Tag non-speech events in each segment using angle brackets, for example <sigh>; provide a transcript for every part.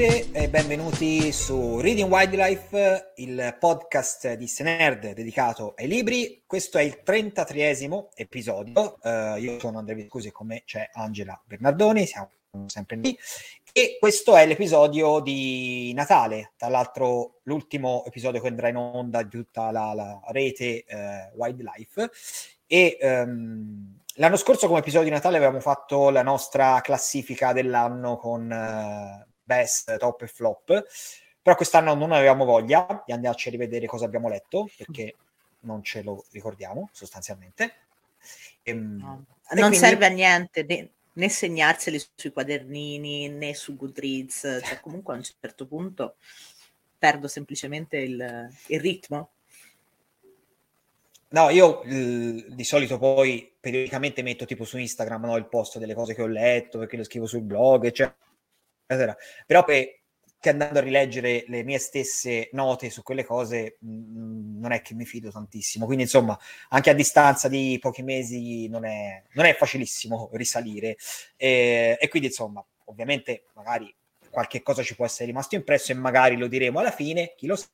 Benvenute e benvenuti su Reading Wildlife, il podcast di Senerd dedicato ai libri. Questo è il 33esimo episodio. Uh, io sono Andrea Viscusi con me c'è Angela Bernardoni, siamo sempre lì. E questo è l'episodio di Natale, tra l'altro l'ultimo episodio che andrà in onda di tutta la, la rete uh, Wildlife. E um, l'anno scorso come episodio di Natale avevamo fatto la nostra classifica dell'anno con... Uh, best, top e flop. Però quest'anno non avevamo voglia di andarci a rivedere cosa abbiamo letto, perché non ce lo ricordiamo sostanzialmente. E, ehm, no. Non quindi... serve a niente né, né, segnarseli sui quadernini né su Goodreads, cioè comunque a un certo punto perdo semplicemente il, il ritmo. No, io l- di solito poi periodicamente metto tipo su Instagram no, il post delle cose che ho letto, perché lo scrivo sul blog, eccetera. Però per, che andando a rileggere le mie stesse note su quelle cose mh, mm, non è che mi fido tantissimo. Quindi, insomma, anche a distanza di pochi mesi non è, non è facilissimo risalire. E, e, quindi, insomma, ovviamente, magari qualche cosa ci può essere rimasto impresso e magari lo diremo alla fine, chi lo sa.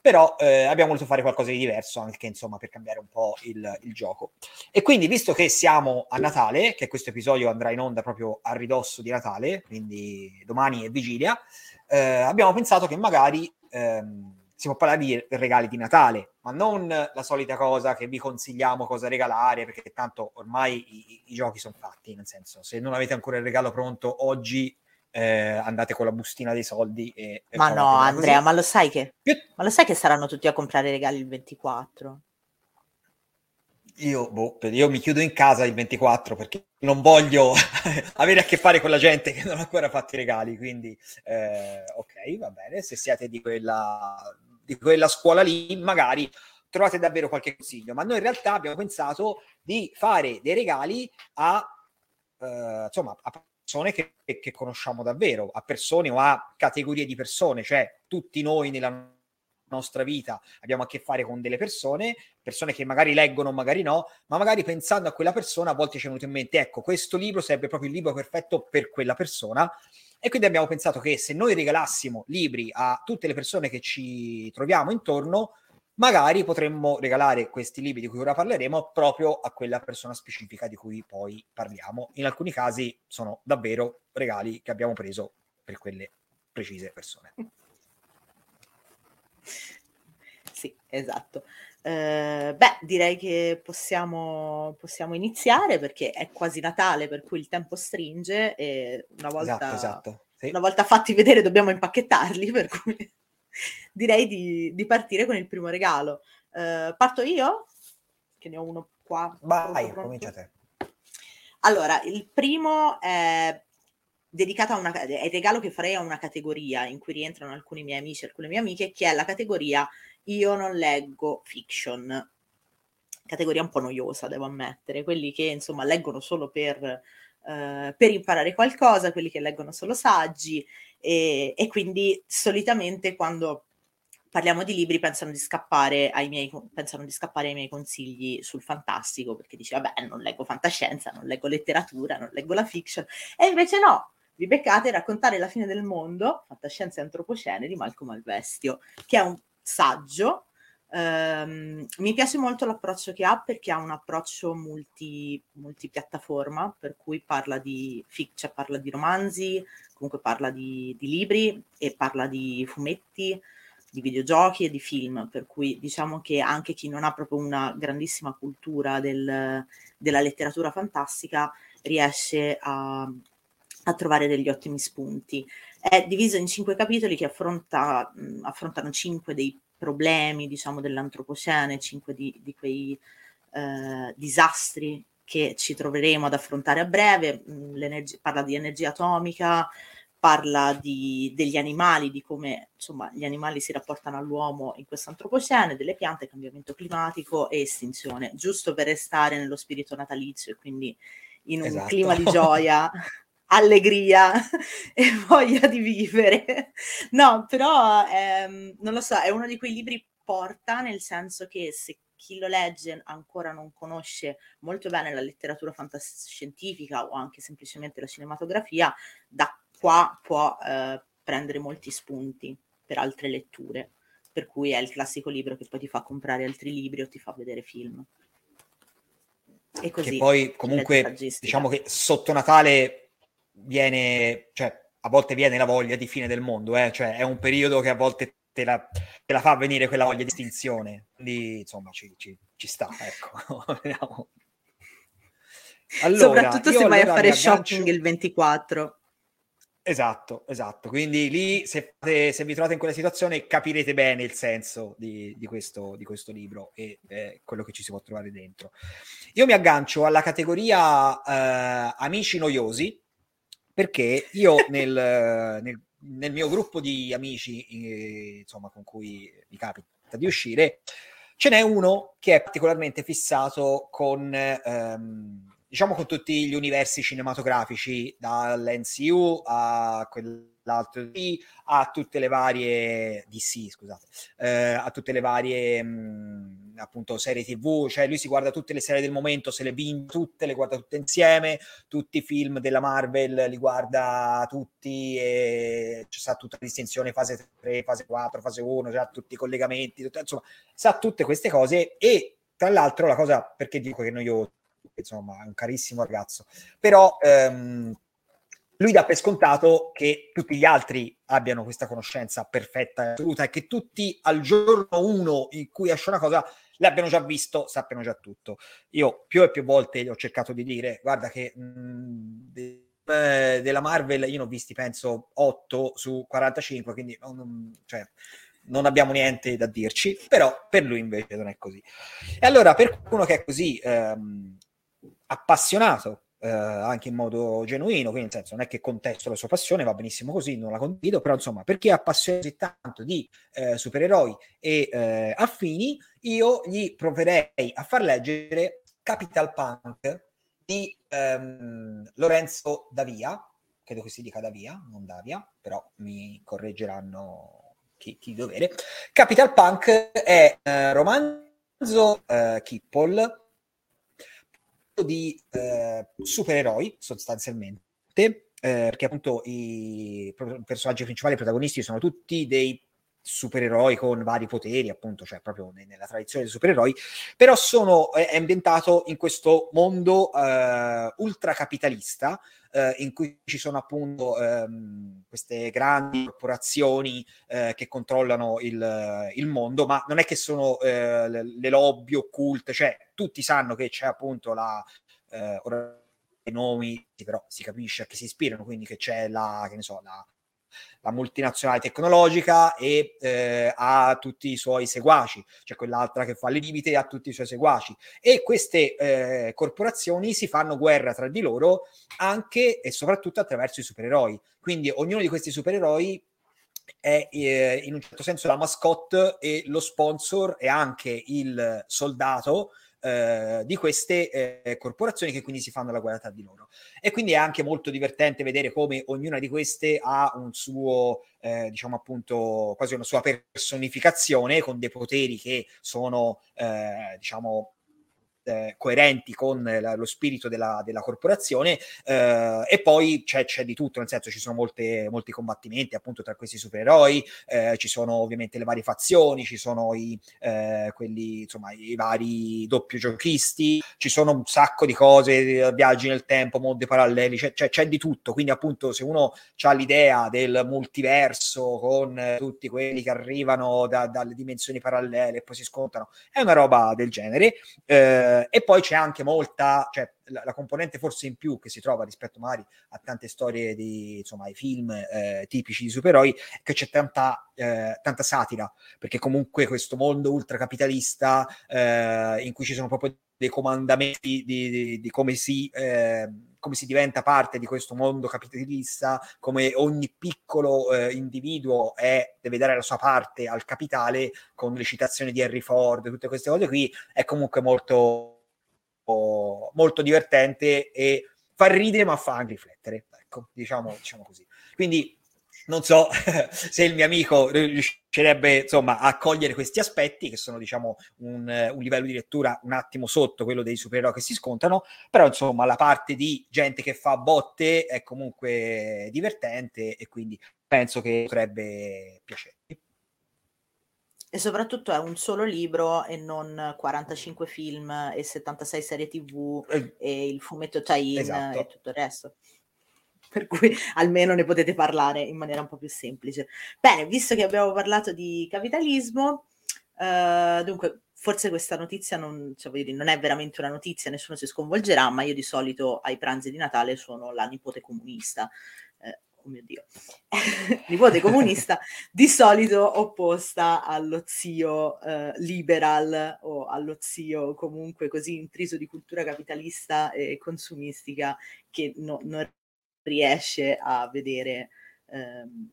Però eh, abbiamo voluto fare qualcosa di diverso anche insomma per cambiare un po' il, il gioco. E quindi, visto che siamo a Natale, che questo episodio andrà in onda proprio a ridosso di Natale, quindi domani è vigilia, eh, abbiamo pensato che magari ehm, si può parlare di regali di Natale, ma non la solita cosa che vi consigliamo cosa regalare, perché tanto ormai i, i giochi sono fatti, nel senso, se non avete ancora il regalo pronto oggi eh, andate con la bustina dei soldi e, e ma no Andrea così. ma lo sai che ma lo sai che saranno tutti a comprare regali il 24 io, boh, io mi chiudo in casa il 24 perché non voglio <laughs> avere a che fare con la gente che non ha ancora fatto i regali quindi eh, ok va bene se siete di quella di quella scuola lì magari trovate davvero qualche consiglio ma noi in realtà abbiamo pensato di fare dei regali a eh, insomma a persone che, che, conosciamo davvero, a persone o a categorie di persone, cioè tutti noi nella nostra vita abbiamo a che fare con delle persone, persone che magari leggono, magari no, ma magari pensando a quella persona a volte ci è venuto in mente, ecco, questo libro sarebbe proprio il libro perfetto per quella persona. E quindi abbiamo pensato che se noi regalassimo libri a tutte le persone che ci troviamo intorno, magari potremmo regalare questi libri di cui ora parleremo proprio a quella persona specifica di cui poi parliamo. In alcuni casi sono davvero regali che abbiamo preso per quelle precise persone. <laughs> Sì, esatto. Uh, beh, direi che possiamo, possiamo, iniziare perché è quasi Natale, per cui il tempo stringe e una volta, esatto, esatto. Sì. Una volta fatti vedere dobbiamo impacchettarli, per cui direi di, di, partire con il primo regalo. Uh, parto io? Che ne ho uno qua. Vai, comincia te. Allora, il primo è dedicato a una è il regalo che farei a una categoria in cui rientrano alcuni miei amici e alcune mie amiche, che è la categoria Io non leggo fiction. Categoria un po' noiosa, devo ammettere, quelli che insomma leggono solo per, uh, per imparare qualcosa, quelli che leggono solo saggi e, e quindi solitamente quando parliamo di libri pensano di, miei, pensano di scappare ai miei consigli sul fantastico perché dice vabbè non leggo fantascienza, non leggo letteratura, non leggo la fiction. E invece no, vi beccate raccontare la fine del mondo, fantascienza e antropocene di Malcolm Alvestio che è un saggio Um, mi piace molto l'approccio che ha perché ha un approccio multi, multipiattaforma, per cui parla di fiction, parla di romanzi, comunque parla di, di, libri e parla di fumetti, di videogiochi e di film, per cui diciamo che anche chi non ha proprio una grandissima cultura del, della letteratura fantastica riesce a, a, trovare degli ottimi spunti. È diviso in cinque capitoli che affronta, mh, affrontano cinque dei problemi, diciamo, dell'antropocene, cinque di, di quei eh, disastri che ci troveremo ad affrontare a breve, mm, parla di energia atomica, parla di, degli animali, di come insomma, gli animali si rapportano all'uomo in questo antropocene, delle piante, cambiamento climatico e estinzione, giusto per restare nello spirito natalizio e quindi in un esatto. clima di <laughs> gioia allegria <laughs> e voglia di vivere. No, però ehm, non lo so, è uno di quei libri porta, nel senso che se chi lo legge ancora non conosce molto bene la letteratura fantascientifica o anche semplicemente la cinematografia, dà qua può eh, prendere molti spunti per altre letture, per cui è il classico libro che poi ti fa comprare altri libri o ti fa vedere film. E così. Che poi comunque diciamo che sotto Natale viene, cioè a volte viene la voglia di fine del mondo, eh? cioè è un periodo che a volte te la, te la fa venire quella voglia di estinzione, quindi insomma ci, ci, ci sta, ecco. <laughs> allora, Soprattutto se vai allora a fare shopping il 24. Esatto, esatto. Quindi lì, se, se, vi trovate in quella situazione, capirete bene il senso di, di, questo, di questo, libro e eh, quello che ci si può trovare dentro. Io mi aggancio alla categoria eh, amici noiosi, perché io nel, nel, nel mio gruppo di amici, eh, insomma, con cui mi capita di uscire, ce n'è uno che è particolarmente fissato con... Ehm, diciamo con tutti gli universi cinematografici, dall'NCU a quell'altro D, a tutte le varie DC, scusate, eh, a tutte le varie mh, appunto serie TV, cioè lui si guarda tutte le serie del momento, se le vince tutte, le guarda tutte insieme, tutti i film della Marvel li guarda tutti e c'è sta tutta la distinzione fase 3, fase 4, fase 1, cioè tutti i collegamenti, tutto, insomma, sa tutte queste cose e tra l'altro la cosa perché dico che noi io insomma è un carissimo ragazzo, però ehm, lui dà per scontato che tutti gli altri abbiano questa conoscenza perfetta e assoluta e che tutti al giorno uno in cui esce una cosa l'abbiano già visto, sappiano già tutto. Io più e più volte gli ho cercato di dire, guarda che mh, mm, de- eh, della Marvel io ne ho visti penso 8 su 45, quindi non, cioè, non abbiamo niente da dirci, però per lui invece non è così. E allora per uno che è così ehm, appassionato eh, anche in modo genuino, quindi nel senso non è che contesto la sua passione, va benissimo così, non la condivido, però insomma per chi è appassionato tanto di eh, supereroi e eh, affini, io gli proverei a far leggere Capital Punk di ehm, Lorenzo Davia, credo che si dica Davia, non Davia, però mi correggeranno chi, chi dovere. Capital Punk è eh, romanzo eh, Kippol di eh, supereroi sostanzialmente, eh, perché appunto i personaggi principali, i protagonisti sono tutti dei supereroi con vari poteri, appunto, cioè proprio nella tradizione dei supereroi, però sono, è ambientato in questo mondo eh, ultracapitalista eh, in cui ci sono appunto ehm, queste grandi corporazioni eh, che controllano il, il, mondo, ma non è che sono eh, le, le lobby occulte, cioè tutti sanno che c'è appunto la... Eh, ora i nomi, però si capisce a che si ispirano, quindi che c'è la, che ne so, la la multinazionale tecnologica e eh, ha tutti i suoi seguaci, c'è quell'altra che fa le limite e ha tutti i suoi seguaci. E queste eh, corporazioni si fanno guerra tra di loro anche e soprattutto attraverso i supereroi. Quindi ognuno di questi supereroi è eh, in un certo senso la mascotte e lo sponsor e anche il soldato eh, di queste eh, corporazioni che quindi si fanno la guerra tra di loro. E quindi è anche molto divertente vedere come ognuna di queste ha un suo, eh, diciamo appunto, quasi una sua personificazione con dei poteri che sono, eh, diciamo, eh, coerenti con la, lo spirito della, della corporazione eh, e poi c'è, c'è, di tutto, nel senso ci sono molte, molti combattimenti appunto tra questi supereroi, eh, ci sono ovviamente le varie fazioni, ci sono i, eh, quelli, insomma, i vari doppio giochisti, ci sono un sacco di cose, viaggi nel tempo, mondi paralleli, c'è, c'è, c'è di tutto, quindi appunto se uno ha l'idea del multiverso con tutti quelli che arrivano da, dalle dimensioni parallele e poi si scontrano, è una roba del genere. Eh, eh, e poi c'è anche molta, cioè la, la, componente forse in più che si trova rispetto magari a tante storie di, insomma, ai film eh, tipici di supereroi, che c'è tanta, eh, tanta satira, perché comunque questo mondo ultracapitalista eh, in cui ci sono proprio dei comandamenti di, di, di come si eh, come si diventa parte di questo mondo capitalista, come ogni piccolo eh, individuo è, deve dare la sua parte al capitale, con le citazioni di Henry Ford, tutte queste cose qui, è comunque molto, molto divertente e fa ridere ma fa anche riflettere, ecco, diciamo, diciamo così. Quindi non so <laughs> se il mio amico riuscirebbe insomma a cogliere questi aspetti che sono diciamo un, un, livello di lettura un attimo sotto quello dei supereroi che si scontrano però insomma la parte di gente che fa botte è comunque divertente e quindi penso che potrebbe piacere e soprattutto è un solo libro e non 45 film e 76 serie tv eh, e il fumetto tie-in esatto. e tutto il resto <laughs> per cui almeno ne potete parlare in maniera un po' più semplice. Bene, visto che abbiamo parlato di capitalismo, uh, dunque forse questa notizia non, cioè, dire, non, è veramente una notizia, nessuno si sconvolgerà, ma io di solito ai pranzi di Natale sono la nipote comunista. Oh mio Dio, <laughs> nipote comunista, di solito opposta allo zio eh, liberal o allo zio comunque così intriso di cultura capitalista e consumistica che no, non riesce a vedere ehm,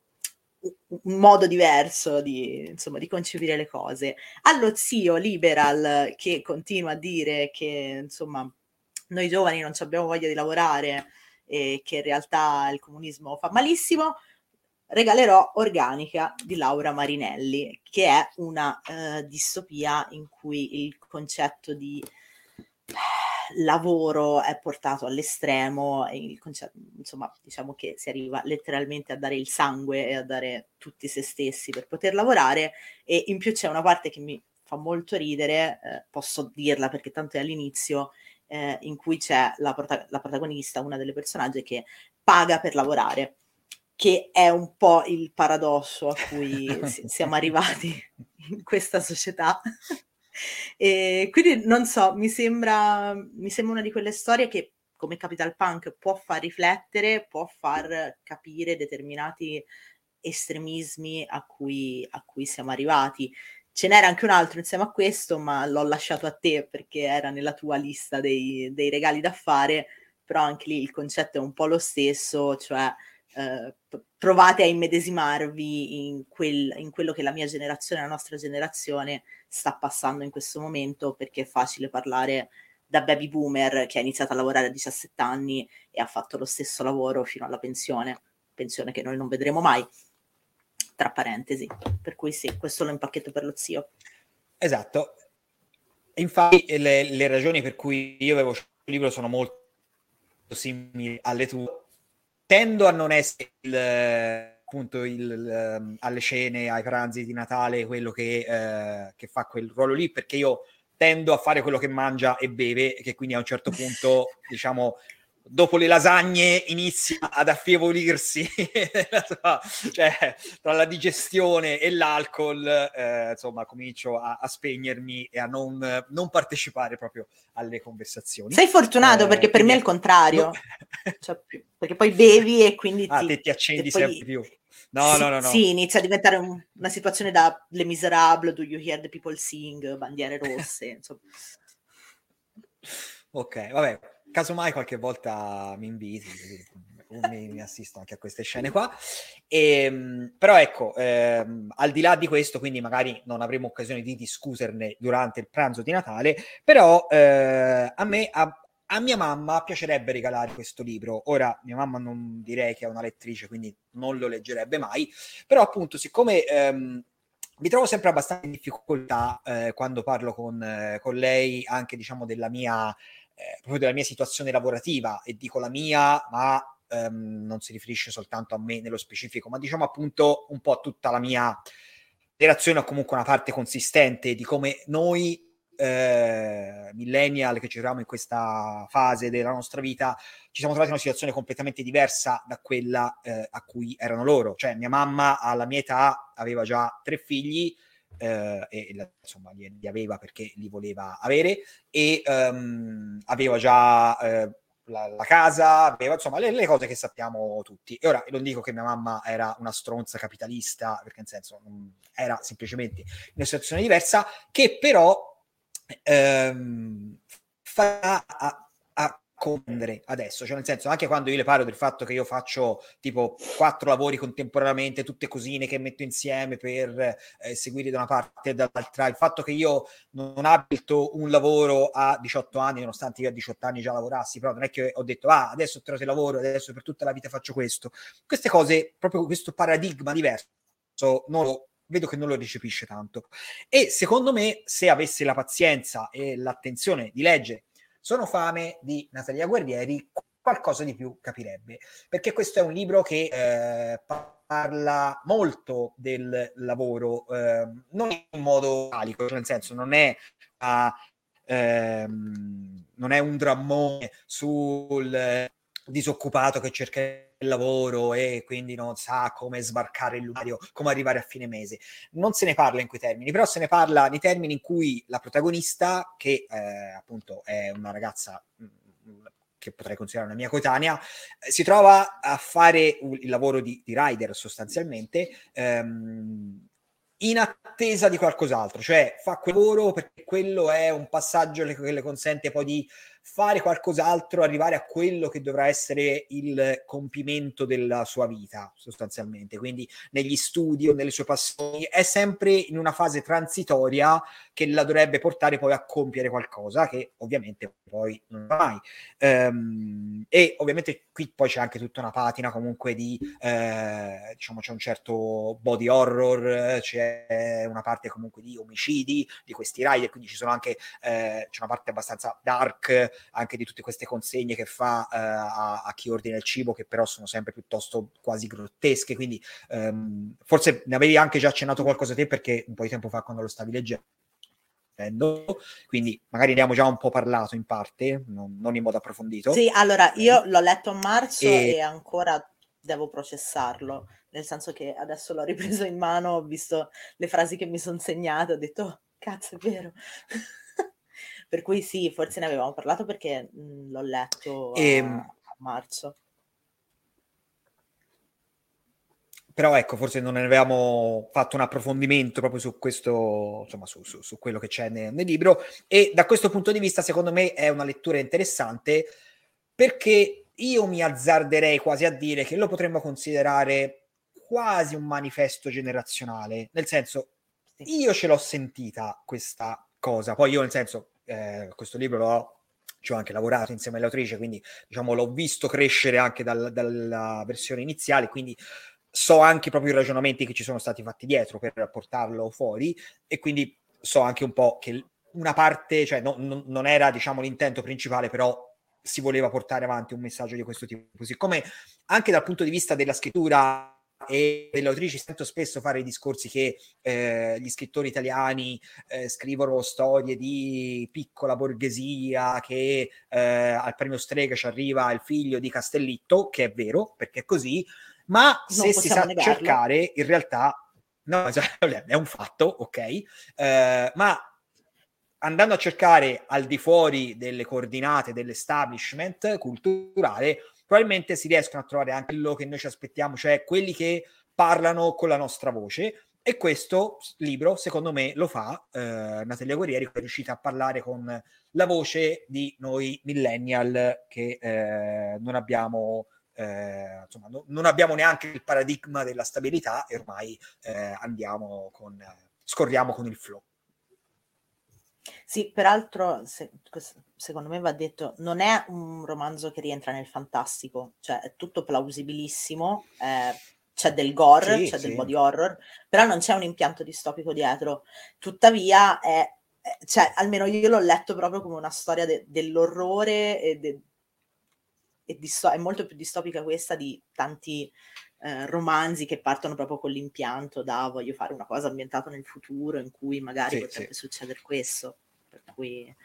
un modo diverso di, insomma, di concepire le cose. Allo zio liberal che continua a dire che insomma noi giovani non abbiamo voglia di lavorare e che in realtà il comunismo fa malissimo, regalerò Organica di Laura Marinelli, che è una uh, distopia in cui il concetto di lavoro è portato all'estremo, concetto, insomma, diciamo che si arriva letteralmente a dare il sangue e a dare tutti se stessi per poter lavorare e in più c'è una parte che mi fa molto ridere, eh, posso dirla perché tanto è all'inizio, eh, in cui c'è la, prota- la protagonista, una delle personaggi che paga per lavorare che è un po' il paradosso a cui <laughs> siamo arrivati in questa società. <laughs> E quindi non so, mi sembra, mi sembra una di quelle storie che come Capital Punk può far riflettere, può far capire determinati estremismi a cui, a cui siamo arrivati. Ce n'era anche un altro insieme a questo, ma l'ho lasciato a te perché era nella tua lista dei, dei regali da fare, però anche lì il concetto è un po' lo stesso, cioè eh, provate a immedesimarvi in, quel, in quello che la mia generazione, la nostra generazione sta passando in questo momento, perché è facile parlare da baby boomer che ha iniziato a lavorare a 17 anni e ha fatto lo stesso lavoro fino alla pensione, pensione che noi non vedremo mai, tra parentesi. Per cui sì, questo lo impacchetto per lo zio. Esatto. Infatti le, le ragioni per cui io avevo il libro sono molto simili alle tue tendo a non essere il, appunto il, ehm, alle cene, ai pranzi di Natale, quello che, eh, che, fa quel ruolo lì, perché io tendo a fare quello che mangia e beve, e che quindi a un certo punto, <laughs> diciamo, dopo le lasagne inizia ad affievolirsi, <laughs> cioè tra la digestione e l'alcol, eh, insomma, comincio a, a, spegnermi e a non, non, partecipare proprio alle conversazioni. Sei fortunato eh, perché per me è il contrario, no. <laughs> cioè, perché poi bevi e quindi ah, ti, te ti accendi sempre poi... più. No, sì, no, no, no. Sì, inizia a diventare un, una situazione da Le Miserable, Do You Hear the People Sing, bandiere rosse, insomma. Ok, vabbè, casomai qualche volta mi inviti, <laughs> mi, mi, assisto anche a queste scene qua. E, ehm, però ecco, ehm, al di là di questo, quindi magari non avremo occasione di discuterne durante il pranzo di Natale, però eh, a me, a, a, mia mamma piacerebbe regalare questo libro. Ora, mia mamma non direi che è una lettrice, quindi non lo leggerebbe mai, però appunto, siccome... Ehm, mi trovo sempre abbastanza in difficoltà eh, quando parlo con, eh, con, lei anche diciamo della mia eh, proprio della mia situazione lavorativa e dico la mia, ma ehm, non si riferisce soltanto a me nello specifico, ma diciamo appunto un po' tutta la mia relazione o comunque una parte consistente di come noi eh, millennial che ci troviamo in questa fase della nostra vita ci siamo trovati in una situazione completamente diversa da quella eh, a cui erano loro. Cioè mia mamma alla mia età aveva già tre figli, eh, e insomma li, li, aveva perché li voleva avere e um, aveva già eh, la, la, casa, aveva insomma le, le, cose che sappiamo tutti. E ora non dico che mia mamma era una stronza capitalista, perché nel senso era semplicemente una situazione diversa, che però ehm, fa, nascondere adesso, cioè nel senso anche quando io le parlo del fatto che io faccio tipo quattro lavori contemporaneamente, tutte cosine che metto insieme per eh, seguire da una parte e dall'altra, il fatto che io non abito un lavoro a 18 anni, nonostante io a 18 anni già lavorassi, però non è che ho detto ah adesso ho trovato lavoro, adesso per tutta la vita faccio questo, queste cose, proprio questo paradigma diverso, non lo vedo che non lo recepisce tanto. E secondo me, se avesse la pazienza e l'attenzione di leggere Sono fame di Natalia Guerrieri, qualcosa di più capirebbe, perché questo è un libro che eh, parla molto del lavoro, eh, non in modo calico, cioè nel senso non è, uh, ehm, non è un drammone sul disoccupato che cerca il lavoro e quindi non sa come sbarcare il lunario, come arrivare a fine mese. Non se ne parla in quei termini, però se ne parla nei termini in cui la protagonista, che eh, appunto è una ragazza mm, che potrei considerare una mia coetanea, eh, si trova a fare il lavoro di, di rider sostanzialmente. Ehm, in attesa di qualcos'altro, cioè fa quel lavoro perché quello è un passaggio che le consente poi di fare qualcos'altro, arrivare a quello che dovrà essere il compimento della sua vita, sostanzialmente. Quindi negli studi o nelle sue passioni è sempre in una fase transitoria che la dovrebbe portare poi a compiere qualcosa che ovviamente poi non va mai. Um, e ovviamente qui poi c'è anche tutta una patina comunque di, eh, diciamo, c'è un certo body horror, c'è una parte comunque di omicidi di questi rider, quindi ci sono anche, eh, c'è una parte abbastanza dark anche di tutte queste consegne che fa eh, a, a, chi ordina il cibo, che però sono sempre piuttosto quasi grottesche. Quindi ehm, forse ne avevi anche già accennato qualcosa te perché un po' di tempo fa quando lo stavi leggendo. Quindi magari ne abbiamo già un po' parlato in parte, non, non in modo approfondito. Sì, allora io l'ho letto a marzo e, e ancora devo processarlo, nel senso che adesso l'ho ripreso in mano, ho visto le frasi che mi sono segnate, ho detto, oh, cazzo, è vero. Per cui sì, forse ne avevamo parlato perché mh, mhmm, l'ho letto a, ehm, a marzo. però ecco, forse non ne avevamo fatto un approfondimento proprio su questo, insomma, su, su, su quello che c'è nel, nel, libro. E da questo punto di vista, secondo me, è una lettura interessante perché io mi azzarderei quasi a dire che lo potremmo considerare quasi un manifesto generazionale, nel senso, io ce l'ho sentita questa cosa, poi io nel senso, eh, questo libro l'ho ci ho anche lavorato insieme all'autrice, quindi diciamo l'ho visto crescere anche dal, dalla versione iniziale, quindi so anche proprio i ragionamenti che ci sono stati fatti dietro per portarlo fuori e quindi so anche un po' che una parte, cioè no, no, non era diciamo l'intento principale, però si voleva portare avanti un messaggio di questo tipo. Siccome anche dal punto di vista della scrittura e delle autrici sento spesso fare i discorsi che eh, gli scrittori italiani eh, scrivono storie di piccola borghesia che eh, al premio Strega ci arriva il figlio di Castellitto, che è vero, perché è così, ma se si sa negarlo. cercare, in realtà no, <laughs> è un fatto, ok, eh, ma andando a cercare al di fuori delle coordinate dell'establishment culturale, probabilmente si riescono a trovare anche quello che noi ci aspettiamo, cioè quelli che parlano con la nostra voce. E questo libro, secondo me, lo fa eh, Natalia Guerrieri, che è riuscita a parlare con la voce di noi millennial che eh, non abbiamo eh, insomma, no, non abbiamo neanche il paradigma della stabilità e ormai eh, andiamo con, scorriamo con il flow. Sì, peraltro, se, secondo me va detto, non è un romanzo che rientra nel fantastico, cioè è tutto plausibilissimo, eh, c'è del gore, sì, c'è sì. del body horror, però non c'è un impianto distopico dietro. Tuttavia, è, è, cioè, almeno io l'ho letto proprio come una storia de, dell'orrore e, de, e disto- è molto più distopica questa di tanti eh, romanzi che partono proprio con l'impianto da voglio fare una cosa ambientata nel futuro in cui magari sì, potrebbe sì. succedere questo. Per cui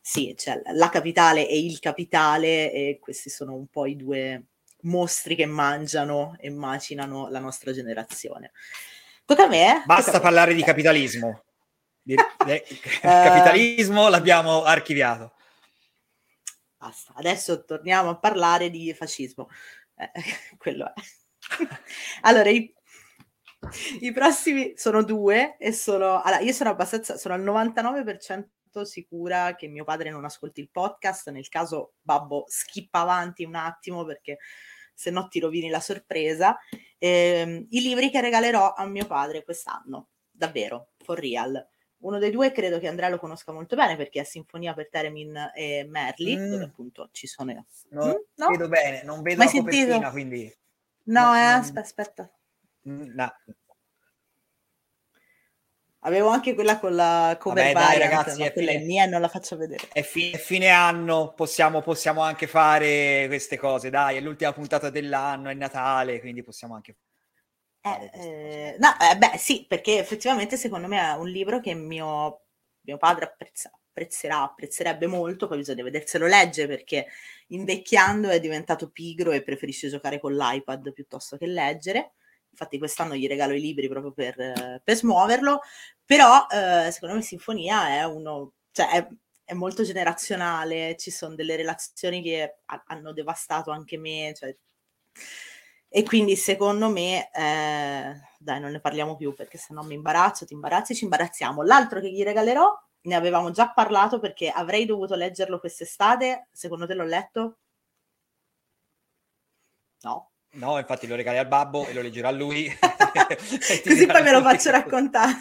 sì, cioè la capitale e il capitale e questi sono un po' i due mostri che mangiano e macinano la nostra generazione. Tocca a me. Basta tocca parlare me. di capitalismo. <laughs> Il capitalismo l'abbiamo archiviato. Basta, adesso torniamo a parlare di fascismo. Eh, <laughs> quello è. <laughs> allora, i, i, prossimi sono due e sono... Allora, io sono abbastanza... sono al 99% tanto sicura che mio padre non ascolti il podcast, nel caso babbo skippa avanti un attimo perché se no ti rovini la sorpresa. Eh, I libri che regalerò a mio padre quest'anno, davvero, for real. Uno dei due credo che Andrea lo conosca molto bene perché è Sinfonia per Teremin e Merli, mm. dove appunto ci sono... No, mm? no? vedo bene, non vedo Mai la copertina, quindi... No, no eh, non... aspetta, aspetta. Mm, no. Avevo anche quella con la cover Vabbè, variant, dai, ragazzi, è quella fine, è mia e non la faccio vedere. È, fi- è fine anno, possiamo, possiamo, anche fare queste cose, dai, è l'ultima puntata dell'anno, è Natale, quindi possiamo anche eh, eh, no, eh, beh, sì, perché effettivamente secondo me è un libro che mio, mio padre apprezza, apprezzerà, apprezzerebbe molto, poi bisogna vederselo leggere perché invecchiando è diventato pigro e preferisce giocare con l'iPad piuttosto che leggere. Infatti quest'anno gli regalo i libri proprio per, per smuoverlo, però eh, secondo me Sinfonia è uno, cioè è, è, molto generazionale, ci sono delle relazioni che ha, hanno devastato anche me, cioè e quindi secondo me, eh, dai, non ne parliamo più perché se no mi imbarazzo, ti imbarazzi, ci imbarazziamo. L'altro che gli regalerò, ne avevamo già parlato perché avrei dovuto leggerlo quest'estate. Secondo te l'ho letto? No. No, infatti lo regali al babbo e lo leggerà a lui. <laughs> <laughs> Così poi me lo faccio raccontare.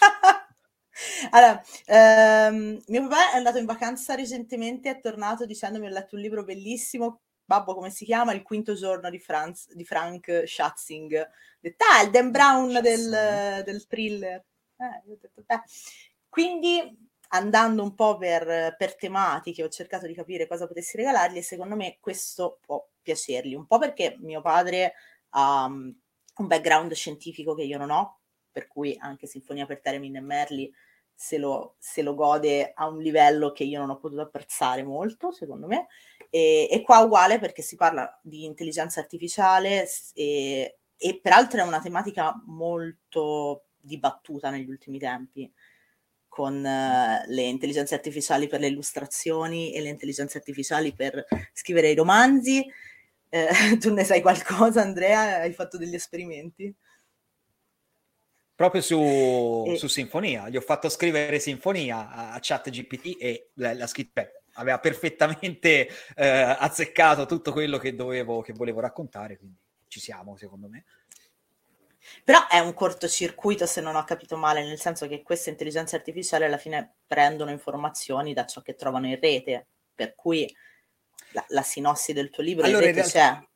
<laughs> allora, ehm, mio papà è andato in vacanza recentemente, è tornato dicendomi ho letto un libro bellissimo babbo come si chiama, il quinto giorno di, Franz, di Frank Schatzing, detto, ah, il Dan Brown del, del, thriller. Eh, detto, Quindi andando un po' per, per, tematiche, ho cercato di capire cosa potessi regalargli e secondo me questo può piacergli, un po' perché mio padre ha um, un background scientifico che io non ho, per cui anche Sinfonia per Teremin e Merli se lo, se lo, gode a un livello che io non ho potuto apprezzare molto, secondo me. E, e qua uguale perché si parla di intelligenza artificiale e, e peraltro è una tematica molto dibattuta negli ultimi tempi con uh, le intelligenze artificiali per le illustrazioni e le intelligenze artificiali per scrivere i romanzi. Eh, <laughs> tu ne sai qualcosa, Andrea? Hai fatto degli esperimenti? proprio su, e... su, Sinfonia. Gli ho fatto scrivere Sinfonia a, a ChatGPT e la, la scritta aveva perfettamente eh, azzeccato tutto quello che dovevo, che volevo raccontare, quindi ci siamo, secondo me. Però è un cortocircuito, se non ho capito male, nel senso che queste intelligenze artificiali alla fine prendono informazioni da ciò che trovano in rete, per cui la, la sinossi del tuo libro allora, in realtà, c'è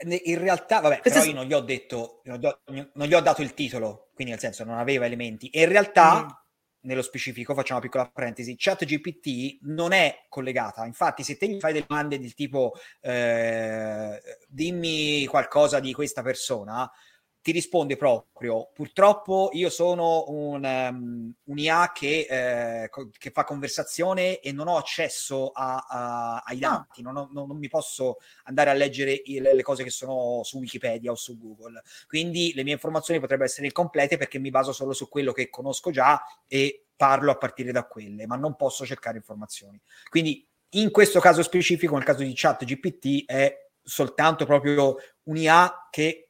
in realtà, vabbè, Questo però io non gli ho detto, non gli ho, non gli ho, dato il titolo, quindi nel senso non aveva elementi. E in realtà, mm. nello specifico, facciamo una piccola parentesi, ChatGPT non è collegata. Infatti, se te gli fai delle domande del tipo eh, dimmi qualcosa di questa persona, ti risponde proprio, purtroppo io sono un, um, un IA che, eh, co- che, fa conversazione e non ho accesso a, a, ai ah. dati, non, ho, non, non, mi posso andare a leggere le, le cose che sono su Wikipedia o su Google. Quindi le mie informazioni potrebbero essere incomplete perché mi baso solo su quello che conosco già e parlo a partire da quelle, ma non posso cercare informazioni. Quindi in questo caso specifico, nel caso di ChatGPT, è soltanto proprio un IA che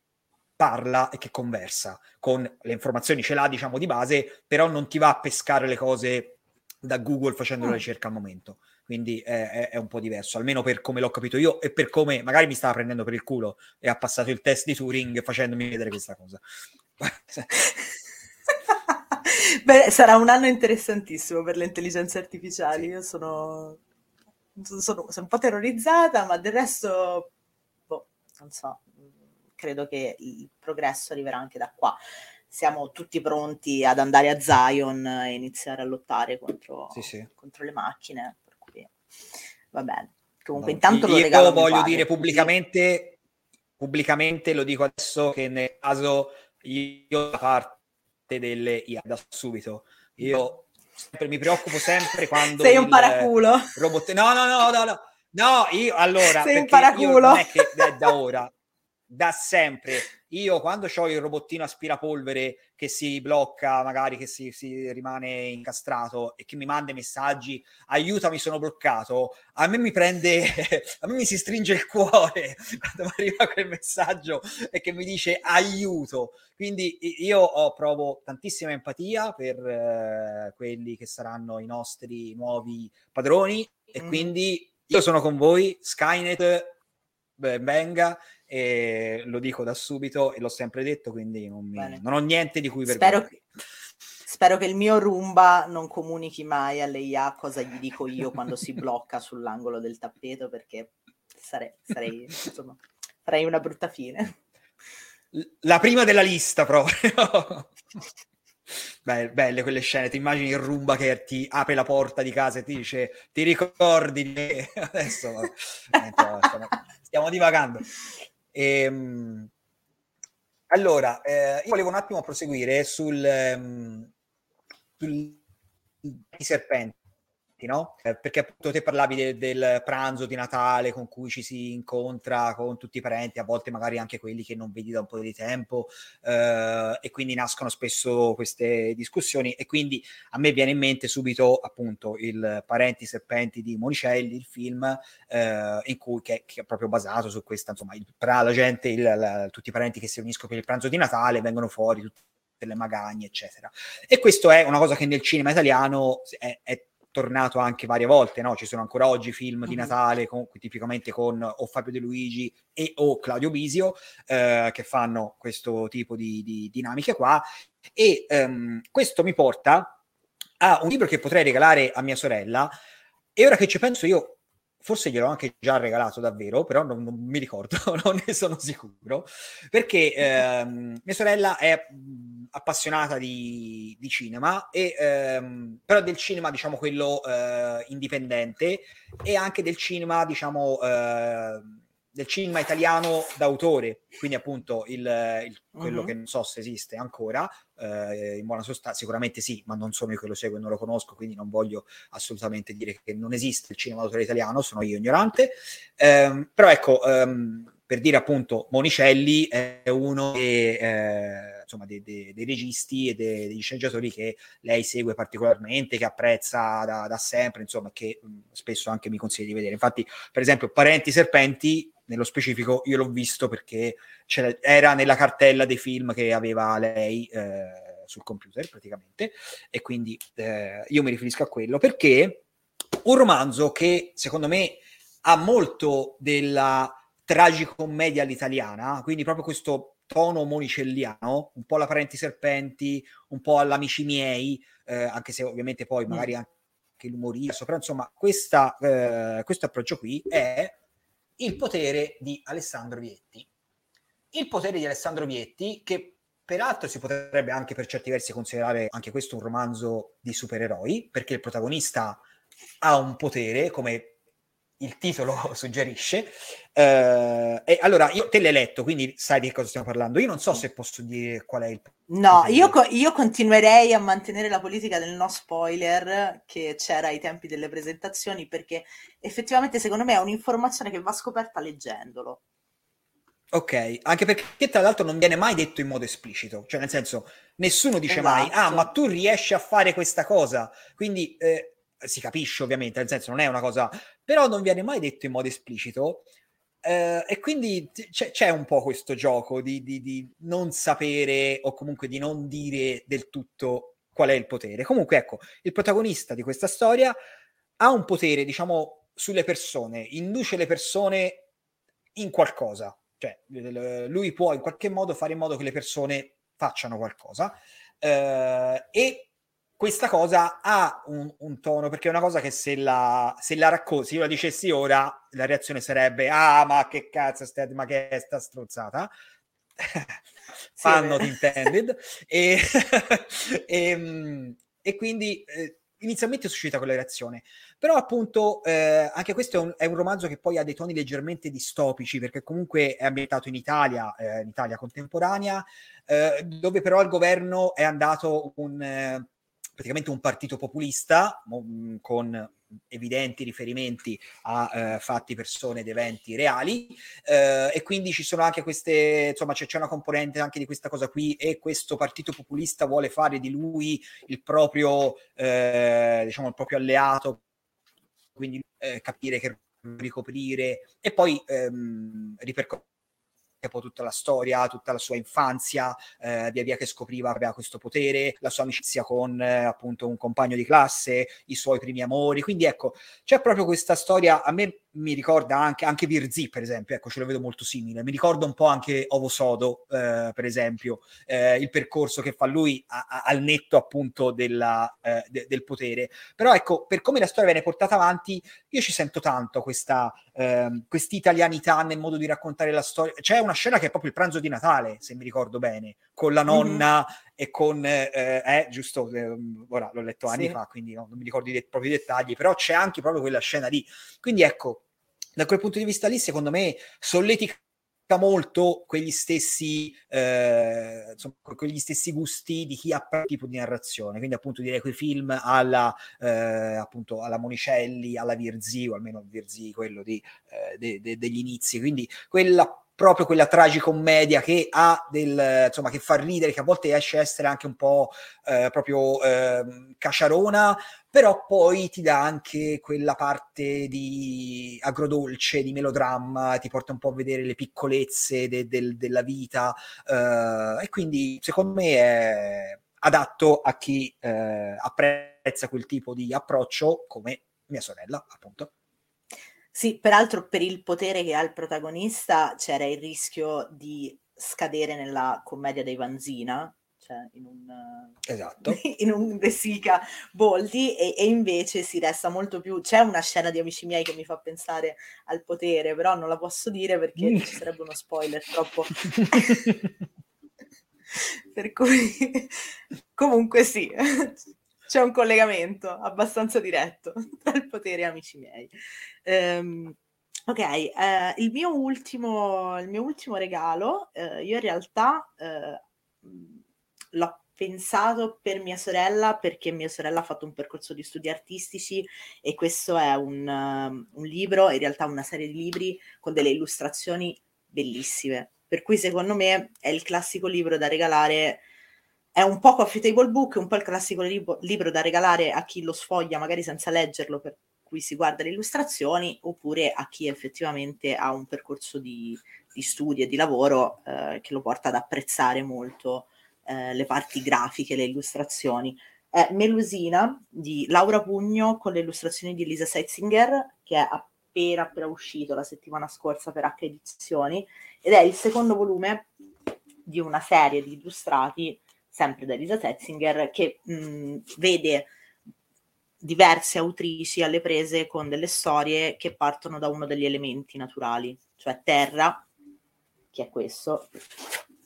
parla e che conversa. Con le informazioni ce l'ha diciamo di base però non ti va a pescare le cose da Google facendo la mm. ricerca al momento. Quindi è, è, un po' diverso almeno per come l'ho capito io e per come magari mi stava prendendo per il culo e ha passato il test di Turing facendomi vedere questa cosa. <laughs> Beh, sarà un anno interessantissimo per le intelligenze artificiali. Io sono sono, sono un po' terrorizzata ma del resto boh, non so credo che il progresso arriverà anche da qua. Siamo tutti pronti ad andare a Zion e iniziare a lottare contro, sì, sì. contro le macchine. Per cui va bene. Comunque, no, intanto lo regalo. Io voglio dire pubblicamente, pubblicamente, lo dico adesso, che nel caso io da parte delle IA da subito. Io sempre, mi preoccupo sempre <laughs> quando. Sei un paraculo. Robot... No, no, no, no, no. No, io allora. Sei un paraculo. non è che è da ora da sempre. Io quando ho il robottino aspirapolvere che si blocca, magari che si, si, rimane incastrato e che mi manda i messaggi, aiutami, sono bloccato, a me mi prende, <laughs> a me mi si stringe il cuore <laughs> quando mi arriva quel messaggio e che mi dice aiuto. Quindi io ho, provo tantissima empatia per eh, quelli che saranno i nostri nuovi padroni e mm. quindi io sono con voi, Skynet venga e lo dico da subito e l'ho sempre detto, quindi non, mi, non ho niente di cui vergognarmi. Spero, <laughs> spero che il mio Roomba non comunichi mai alle IA cosa gli dico io quando si <laughs> blocca sull'angolo del tappeto perché sarei, sarei insomma, farei una brutta fine. La prima della lista proprio. <laughs> Beh, belle quelle scene, ti immagini il Rumba che ti apre la porta di casa e ti dice ti ricordi che adesso stiamo divagando. E, ehm, allora, eh, io volevo un attimo proseguire sul, um, sul serpenti no? Eh, perché appunto te parlavi de- del pranzo di Natale con cui ci si incontra con tutti i parenti, a volte magari anche quelli che non vedi da un po' di tempo, eh, e quindi nascono spesso queste discussioni. E quindi a me viene in mente subito appunto il Parenti Serpenti di Monicelli, il film, eh, in cui che, che, è proprio basato su questa, insomma, il, la gente, il, la, tutti i parenti che si uniscono per il pranzo di Natale vengono fuori tutte le magagne, eccetera. E questo è una cosa che nel cinema italiano è, è tornato anche varie volte, no? Ci sono ancora oggi film di Natale con, tipicamente con o Fabio De Luigi e o Claudio Bisio eh, che fanno questo tipo di, di dinamiche qua. E um, questo mi porta a un libro che potrei regalare a mia sorella. E ora che ci penso io forse gliel'ho anche già regalato davvero, però non, non mi ricordo, <laughs> non ne sono sicuro, perché ehm, mia sorella è appassionata di, di cinema, e, ehm, però del cinema, diciamo, quello eh, indipendente e anche del cinema, diciamo, eh, del cinema italiano d'autore, quindi appunto il, il, quello uh-huh. che non so se esiste ancora, eh, in buona sostanza sicuramente sì, ma non sono io che lo seguo e non lo conosco, quindi non voglio assolutamente dire che non esiste il cinema d'autore italiano, sono io ignorante, eh, però ecco, ehm, per dire appunto Monicelli è uno che... Eh, insomma, dei, dei, dei registi e dei, degli sceneggiatori che lei segue particolarmente, che apprezza da, da sempre, insomma, che mh, spesso anche mi consiglia di vedere. Infatti, per esempio, Parenti Serpenti, nello specifico, io l'ho visto perché era nella cartella dei film che aveva lei eh, sul computer, praticamente, e quindi eh, io mi riferisco a quello perché un romanzo che secondo me ha molto della tragicommedia all'italiana, quindi proprio questo tono monicelliano, un po' alla Parenti Serpenti, un po' all'Amici miei, eh, anche se ovviamente poi mm. magari anche l'umorista, però insomma questa, eh, questo approccio qui è il potere di Alessandro Vietti. Il potere di Alessandro Vietti, che peraltro si potrebbe anche per certi versi considerare anche questo un romanzo di supereroi, perché il protagonista ha un potere, come il titolo <laughs> suggerisce. Uh, e allora, io te l'hai letto, quindi sai di cosa stiamo parlando. Io non so se posso dire qual è il... No, io, co- io, continuerei a mantenere la politica del no spoiler che c'era ai tempi delle presentazioni, perché effettivamente secondo me è un'informazione che va scoperta leggendolo. Ok, anche perché tra l'altro non viene mai detto in modo esplicito, cioè nel senso nessuno dice esatto. mai, ah ma tu riesci a fare questa cosa, quindi eh, si capisce ovviamente, nel senso non è una cosa, però non viene mai detto in modo esplicito. Eh, e quindi c- c'è un po' questo gioco di, di, di, non sapere o comunque di non dire del tutto qual è il potere. Comunque, ecco, il protagonista di questa storia ha un potere, diciamo, sulle persone, induce le persone in qualcosa. Cioè, lui può in qualche modo fare in modo che le persone facciano qualcosa. Eh, e questa cosa ha un, un, tono, perché è una cosa che se la, se la racconti, se io la dicessi ora, la reazione sarebbe, ah, ma che cazzo, stai, ma che è sta strozzata? <laughs> Fan not intended. e, e, <laughs> ehm, e, quindi eh, inizialmente suscita quella reazione. Però appunto eh, anche questo è un, è un, romanzo che poi ha dei toni leggermente distopici, perché comunque è ambientato in Italia, eh, in Italia contemporanea, eh, dove però il governo è andato un praticamente un partito populista con evidenti riferimenti a eh, fatti, persone ed eventi reali eh, e quindi ci sono anche queste, insomma c'è, c'è, una componente anche di questa cosa qui e questo partito populista vuole fare di lui il proprio, eh, diciamo, il proprio alleato, quindi eh, capire che ricoprire e poi ehm, ripercorrere poi tutta la storia, tutta la sua infanzia, eh, via via che scopriva aveva questo potere, la sua amicizia con eh, appunto un compagno di classe, i suoi primi amori. Quindi ecco, c'è proprio questa storia, a me mi ricorda anche, anche Virzi, per esempio, ecco, ce lo vedo molto simile. Mi ricorda un po' anche Ovo Sodo, eh, per esempio, eh, il percorso che fa lui a, a, al netto appunto della, eh, de, del potere. Però ecco, per come la storia viene portata avanti, io ci sento tanto questa eh, italianità nel modo di raccontare la storia. C'è una scena che è proprio il pranzo di Natale, se mi ricordo bene, con la nonna mm-hmm. e con, eh, eh, giusto, eh, ora l'ho letto anni sì. fa, quindi no, non mi ricordo i de- proprio i dettagli, però c'è anche proprio quella scena lì. Quindi ecco, da quel punto di vista lì, secondo me, solletica molto quegli stessi, eh, insomma, quegli stessi gusti di chi ha quel tipo di narrazione. Quindi, appunto, direi quei film alla, eh, appunto, alla Monicelli, alla Virzi, o almeno Virzi, quello di, eh, de, de, degli inizi. Quindi, quella proprio quella tragicommedia che ha del, insomma, che fa ridere, che a volte esce a essere anche un po' eh, proprio eh, cacciarona, però poi ti dà anche quella parte di agrodolce, di melodramma, ti porta un po' a vedere le piccolezze de, de, della vita eh, e quindi secondo me è adatto a chi eh, apprezza quel tipo di approccio come mia sorella, appunto. Sì, peraltro per il potere che ha il protagonista c'era il rischio di scadere nella commedia dei Vanzina, cioè in un, esatto. <laughs> in un De Sica Boldi, e, e, invece si resta molto più... C'è una scena di Amici miei che mi fa pensare al potere, però non la posso dire perché mm. ci sarebbe uno spoiler troppo... <laughs> <laughs> per cui comunque sì, c'è un collegamento abbastanza diretto <laughs> tra il potere amici miei. Um, ok, eh, il, mio ultimo, il mio ultimo regalo, eh, io in realtà eh, l'ho pensato per mia sorella perché mia sorella ha fatto un percorso di studi artistici e questo è un, un libro, in realtà una serie di libri con delle illustrazioni bellissime. Per cui secondo me è il classico libro da regalare è un po' coffee table book, un po' il classico lib- libro da regalare a chi lo sfoglia magari senza leggerlo, per cui si guarda le illustrazioni, oppure a chi effettivamente ha un percorso di, di studi e di lavoro eh, che lo porta ad apprezzare molto eh, le parti grafiche, le illustrazioni. È Melusina di Laura Pugno con le illustrazioni di Elisa Seitzinger, che è appena, appena uscito la settimana scorsa per H Edizioni, ed è il secondo volume di una serie di illustrati sempre da Lisa Setzinger, che mh, vede diverse autrici alle prese con delle storie che partono da uno degli elementi naturali, cioè terra, che è questo,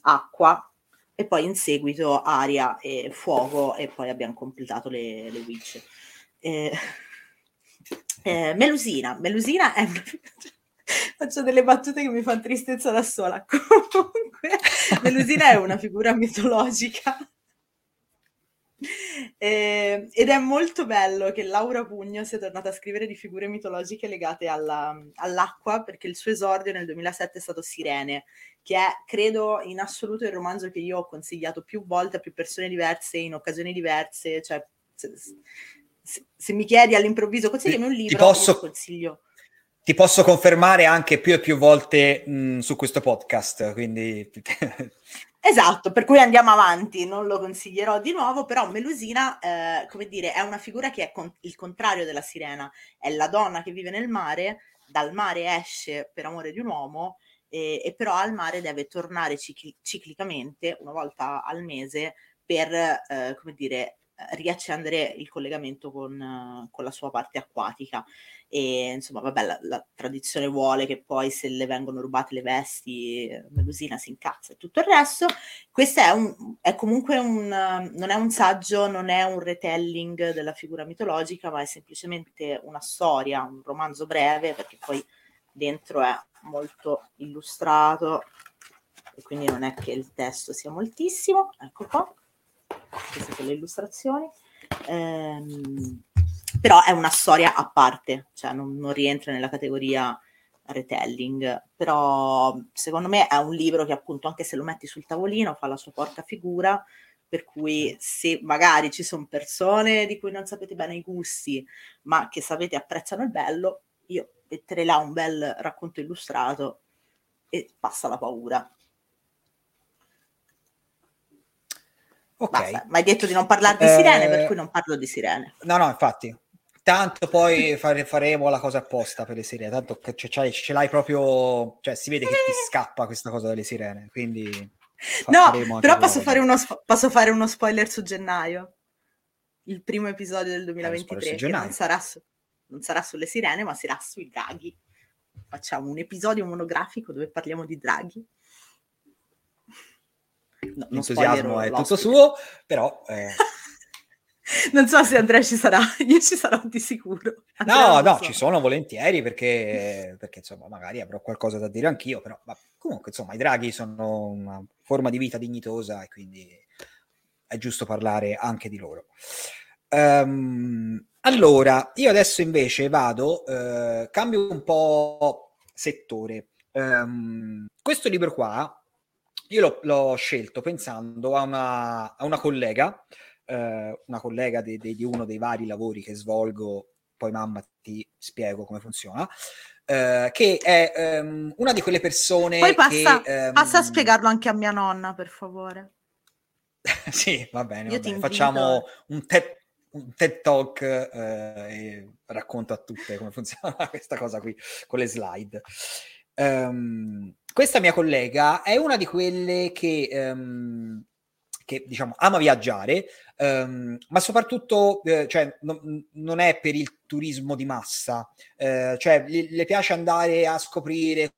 acqua, e poi in seguito aria e fuoco, e poi abbiamo completato le, le witch. Eh, <laughs> eh, Melusina, Melusina è <laughs> <laughs> Faccio delle battute che mi fanno tristezza da sola. <laughs> Comunque, Melusina è una figura mitologica. <laughs> Eh, ed è molto bello che Laura Pugno sia tornata a scrivere di figure mitologiche legate alla, all'acqua, perché il suo esordio nel 2007 è stato Sirene, che è, credo, in assoluto il romanzo che io ho consigliato più volte a più persone diverse, in occasioni diverse. Cioè, se, se, se mi chiedi all'improvviso, consigliami un libro, ti posso, consiglio ti posso confermare anche più e più volte mh, su questo podcast, quindi... <laughs> esatto, per cui andiamo avanti, non lo consiglierò di nuovo, però Melusina, eh, come dire, è una figura che è con- il contrario della sirena, è la donna che vive nel mare, dal mare esce per amore di un uomo, e, e però al mare deve tornare cicli- ciclicamente, una volta al mese, per, eh, come dire, riaccendere il collegamento con, con, la sua parte acquatica. E insomma, vabbè, la, la, tradizione vuole che poi se le vengono rubate le vesti, Melusina si incazza e tutto il resto. Questo è, un, è comunque un, non è un saggio, non è un retelling della figura mitologica, ma è semplicemente una storia, un romanzo breve, perché poi dentro è molto illustrato e quindi non è che il testo sia moltissimo. Ecco qua queste sono le illustrazioni. ehm, però è una storia a parte, cioè non, non rientra nella categoria retelling, però secondo me è un libro che appunto anche se lo metti sul tavolino fa la sua porca figura, per cui se magari ci sono persone di cui non sapete bene i gusti, ma che sapete apprezzano il bello, io metterei là un bel racconto illustrato e passa la paura. Ok. Ma hai detto di non parlare di sirene, per eh, cui non parlo di sirene. No, no, infatti. Tanto poi fare, faremo la cosa apposta per le sirene, tanto che ce, ce, ce l'hai proprio, cioè si vede che ti scappa questa cosa delle sirene, quindi... No, però posso fare, uno, posso fare, uno, spoiler su gennaio, il primo episodio del 2023, eh, che non sarà, su, non sarà sulle sirene, ma sarà sui draghi. Facciamo un episodio monografico dove parliamo di draghi. No, L'entusiasmo è tutto suo, però... Eh... <laughs> <laughs> non so se Andrea ci sarà, <laughs> io ci sarò di sicuro. Andrea no, no, so. ci sono volentieri perché, perché, insomma magari avrò qualcosa da dire anch'io, però ma, comunque insomma i draghi sono una forma di vita dignitosa e quindi è giusto parlare anche di loro. Um, allora, io adesso invece vado, uh, cambio un po' settore. Um, questo libro qua io l'ho, l'ho scelto pensando a una, a una collega eh, una collega di, di, di, uno dei vari lavori che svolgo, poi mamma ti spiego come funziona, eh, che è ehm, una di quelle persone poi passa, che... Ehm... Passa a spiegarlo anche a mia nonna, per favore. <laughs> sì, va bene, va bene. facciamo un TED, un TED Talk eh, e racconto a tutte come <laughs> funziona questa cosa qui con le slide. Um, questa mia collega è una di quelle che um, che diciamo ama viaggiare, ehm, ma soprattutto eh, cioè, non, non, è per il turismo di massa, eh, cioè le, le piace andare a scoprire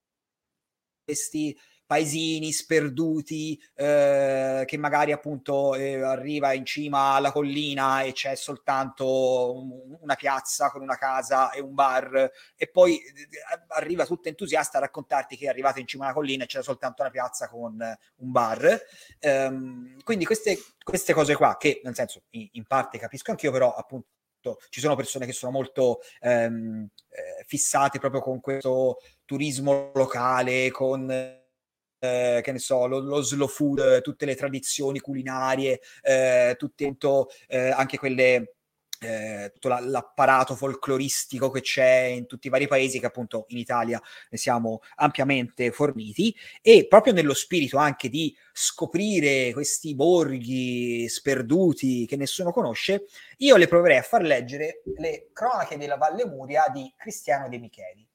questi paesini sperduti eh, che magari appunto eh, arriva in cima alla collina e c'è soltanto un, una piazza con una casa e un bar. E poi eh, arriva tutta entusiasta a raccontarti che è arrivato in cima alla collina e c'è soltanto una piazza con un bar. Ehm, quindi queste, queste cose qua che nel senso in, in parte capisco anch'io però appunto ci sono persone che sono molto ehm, eh, fissate proprio con questo turismo locale, con eh, che ne so, lo, lo, slow food, tutte le tradizioni culinarie, eh, tutte, eh, anche quelle eh, tutto la, l'apparato folcloristico che c'è in tutti i vari paesi, che appunto in Italia ne siamo ampiamente forniti, e proprio nello spirito anche di scoprire questi borghi sperduti che nessuno conosce, io le proverei a far leggere le cronache della Valle Muria di Cristiano De Micheli.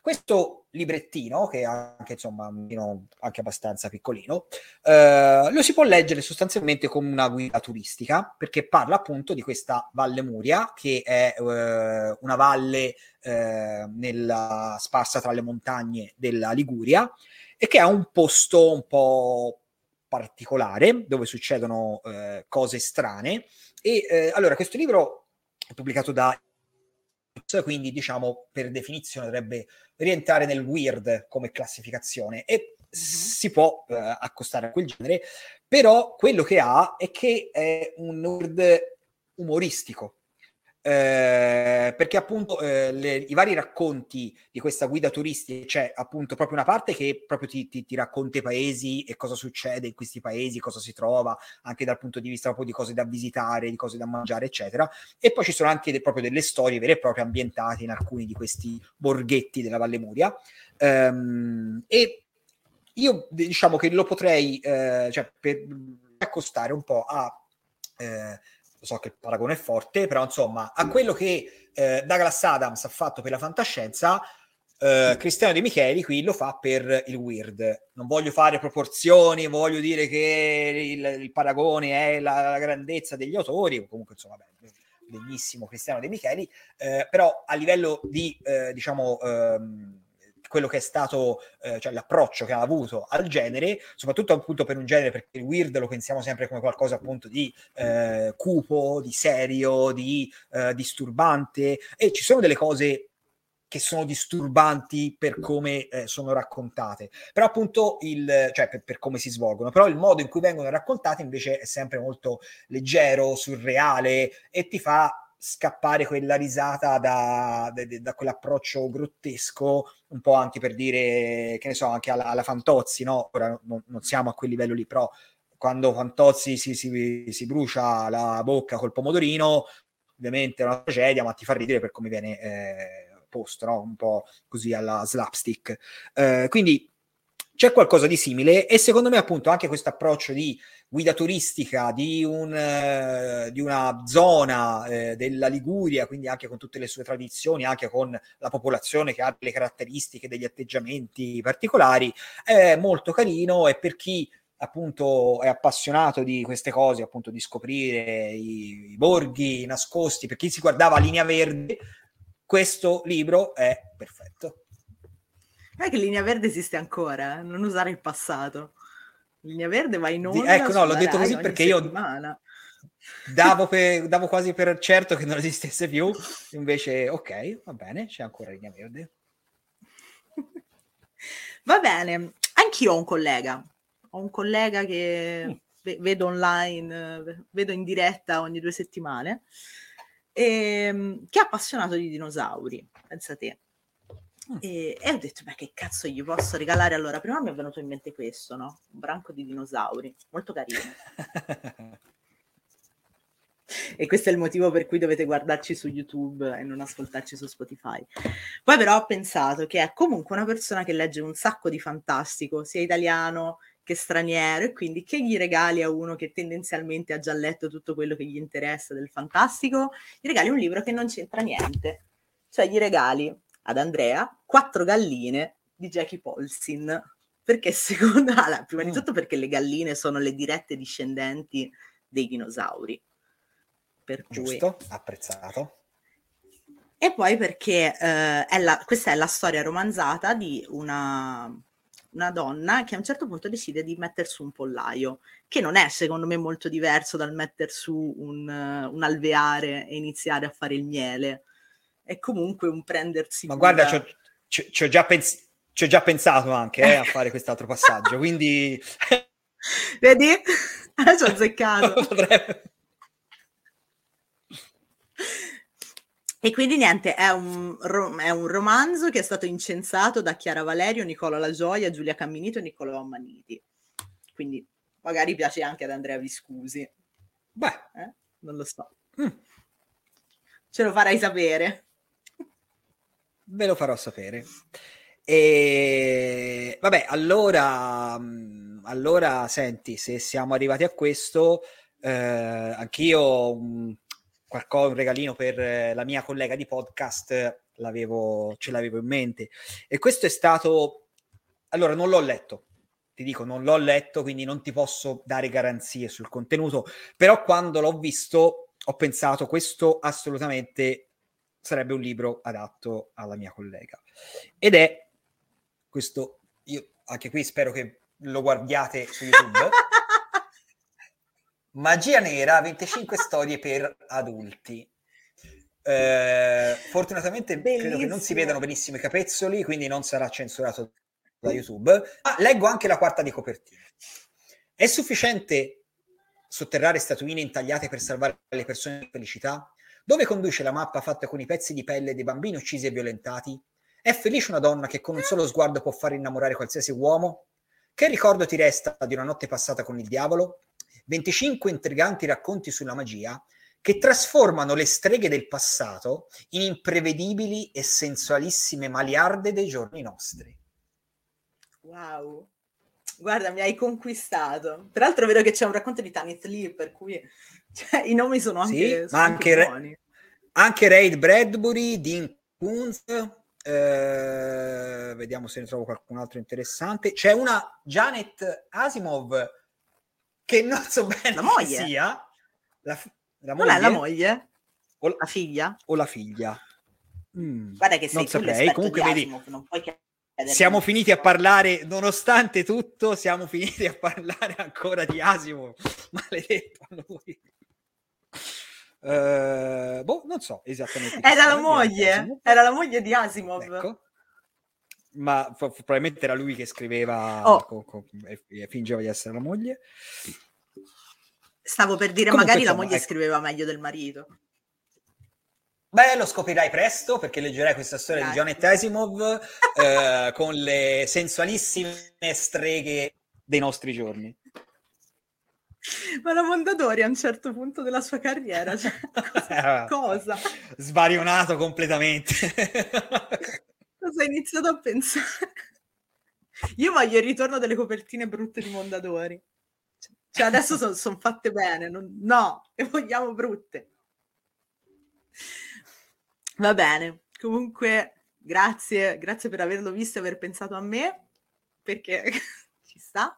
Questo librettino, che è anche, insomma, anche abbastanza piccolino, eh, lo si può leggere sostanzialmente come una guida turistica, perché parla appunto di questa Valle Muria, che è eh, una valle eh, nella, sparsa tra le montagne della Liguria, e che ha un posto un po' particolare, dove succedono eh, cose strane. E eh, allora, questo libro è pubblicato da quindi diciamo per definizione dovrebbe rientrare nel weird come classificazione e uh-huh. si può uh, accostare a quel genere, però quello che ha è che è un weird umoristico. Eh, perché appunto eh, le, i vari racconti di questa guida turistica c'è appunto proprio una parte che proprio ti, ti, ti, racconta i paesi e cosa succede in questi paesi, cosa si trova anche dal punto di vista proprio di cose da visitare, di cose da mangiare eccetera. E poi ci sono anche de, proprio delle storie vere e proprie ambientate in alcuni di questi borghetti della Valle Muria ehm, e io diciamo che lo potrei eh, cioè per accostare un po' a eh, so che il paragone è forte, però insomma, a quello che eh, Douglas Adams ha fatto per la fantascienza, eh, Cristiano De Micheli qui lo fa per il weird. Non voglio fare proporzioni, voglio dire che il, il paragone è la, la, grandezza degli autori, comunque insomma, beh, benissimo Cristiano De Micheli, eh, però a livello di, eh, diciamo, ehm, quello che è stato, eh, cioè l'approccio che ha avuto al genere, soprattutto appunto per un genere, perché il weird lo pensiamo sempre come qualcosa appunto di eh, cupo, di serio, di eh, disturbante, e ci sono delle cose che sono disturbanti per come eh, sono raccontate, però appunto il, cioè per, per, come si svolgono, però il modo in cui vengono raccontate invece è sempre molto leggero, surreale e ti fa scappare quella risata da, da, da, quell'approccio grottesco, un po' anche per dire, che ne so, anche alla, alla Fantozzi, no? Ora non, non, siamo a quel livello lì, però quando Fantozzi si, si, si brucia la bocca col pomodorino, ovviamente è una tragedia, ma ti fa ridere per come viene eh, posto, no? un po' così alla slapstick. Eh, quindi c'è qualcosa di simile e secondo me appunto anche questo approccio di guida turistica di, un, eh, di una zona eh, della Liguria, quindi anche con tutte le sue tradizioni, anche con la popolazione che ha delle caratteristiche, degli atteggiamenti particolari, è molto carino e per chi appunto è appassionato di queste cose, appunto di scoprire i, i borghi nascosti, per chi si guardava Linea Verde, questo libro è perfetto. è che Linea Verde esiste ancora, eh? non usare il passato. Linea Verde va in onda. Ecco, no, l'ho detto così perché settimana. io davo, <laughs> per, davo, quasi per certo che non esistesse più, invece ok, va bene, c'è ancora Linea Verde. va bene, anch'io ho un collega ho un collega che mm. vedo online, vedo in diretta ogni due settimane, e, ehm, che è appassionato di dinosauri, pensa te. Mm. E, e, ho detto, ma che cazzo gli posso regalare? Allora, prima mi è venuto in mente questo, no? Un branco di dinosauri, molto carino. <laughs> e questo è il motivo per cui dovete guardarci su YouTube e non ascoltarci su Spotify. Poi però ho pensato che è comunque una persona che legge un sacco di fantastico, sia italiano che straniero e quindi che gli regali a uno che tendenzialmente ha già letto tutto quello che gli interessa del fantastico? Gli regali un libro che non c'entra niente. Cioè gli regali ad Andrea quattro galline di Jackie Polsin. Perché secondo <laughs> allora, prima di mm. tutto perché le galline sono le dirette discendenti dei dinosauri. Per Giusto, cui... apprezzato. E poi perché eh, è la, questa è la storia romanzata di una una donna che a un certo punto decide di mettere su un pollaio, che non è secondo me molto diverso dal mettere su un, un alveare e iniziare a fare il miele. È comunque un prendersi... Ma guarda, ci ho già, pens- già, pensato anche eh, a <laughs> fare quest'altro passaggio, quindi... <laughs> Vedi? Ci ho azzeccato. <laughs> Potrebbe... E quindi niente, è un, ro- è un, romanzo che è stato incensato da Chiara Valerio, Nicola La Gioia, Giulia Camminito e Nicola Maniti. Quindi magari piace anche ad Andrea Viscusi. Beh, eh? non lo so. Mm. Ce lo farai sapere. Ve lo farò sapere. E vabbè, allora, mm, allora senti, se siamo arrivati a questo, eh, anch'io qualcosa, un regalino per eh, la mia collega di podcast, l'avevo, ce l'avevo in mente. E questo è stato... Allora, non l'ho letto, ti dico, non l'ho letto, quindi non ti posso dare garanzie sul contenuto, però quando l'ho visto ho pensato questo assolutamente sarebbe un libro adatto alla mia collega. Ed è questo, io anche qui spero che lo guardiate su YouTube. <laughs> Magia Nera, 25 storie per adulti. Eh, fortunatamente Bellissimo. credo che non si vedano benissimo i capezzoli, quindi non sarà censurato da YouTube. Ah, leggo anche la quarta di copertina. È sufficiente sotterrare statuine intagliate per salvare le persone di felicità? Dove conduce la mappa fatta con i pezzi di pelle dei bambini uccisi e violentati? È felice una donna che con un solo sguardo può far innamorare qualsiasi uomo? Che ricordo ti resta di una notte passata con il diavolo? 25 intriganti racconti sulla magia che trasformano le streghe del passato in imprevedibili e sensualissime maliarde dei giorni nostri. Wow. Guarda, mi hai conquistato. Peraltro vedo che c'è un racconto di Tanith Lee, per cui cioè, i nomi sono anche, sì, sono anche, anche, anche Raid Bradbury, Dean Kunz, eh, vediamo se ne trovo qualcun altro interessante. C'è una Janet Asimov che non so bene la moglie. sia. La, la moglie? Non è la moglie? O la figlia? O la figlia. Mm, Guarda che sei non saprei. Comunque vedi, siamo finiti a parlare, nonostante tutto, siamo finiti a parlare ancora di Asimo. <laughs> Maledetto a noi. Uh, boh, non so esattamente. Era la moglie, era la moglie di Asimov. Ecco. Ma f- probabilmente era lui che scriveva oh. co- co- e fingeva di essere la moglie. Stavo per dire, Comunque, magari insomma, la moglie ecco. scriveva meglio del marito. Beh, lo scoprirai presto perché leggerai questa storia Grazie. di John Asimov eh, con le sensualissime streghe dei nostri giorni. Ma la Mondadori a un certo punto della sua carriera, cioè, <laughs> cosa? cosa? Svarionato completamente. <laughs> cosa hai iniziato a pensare? Io voglio il ritorno delle copertine brutte di Mondadori. Cioè adesso sono son fatte bene, non, no, le vogliamo brutte. Va bene, comunque grazie, grazie per averlo visto e aver pensato a me, perché <laughs> ci sta.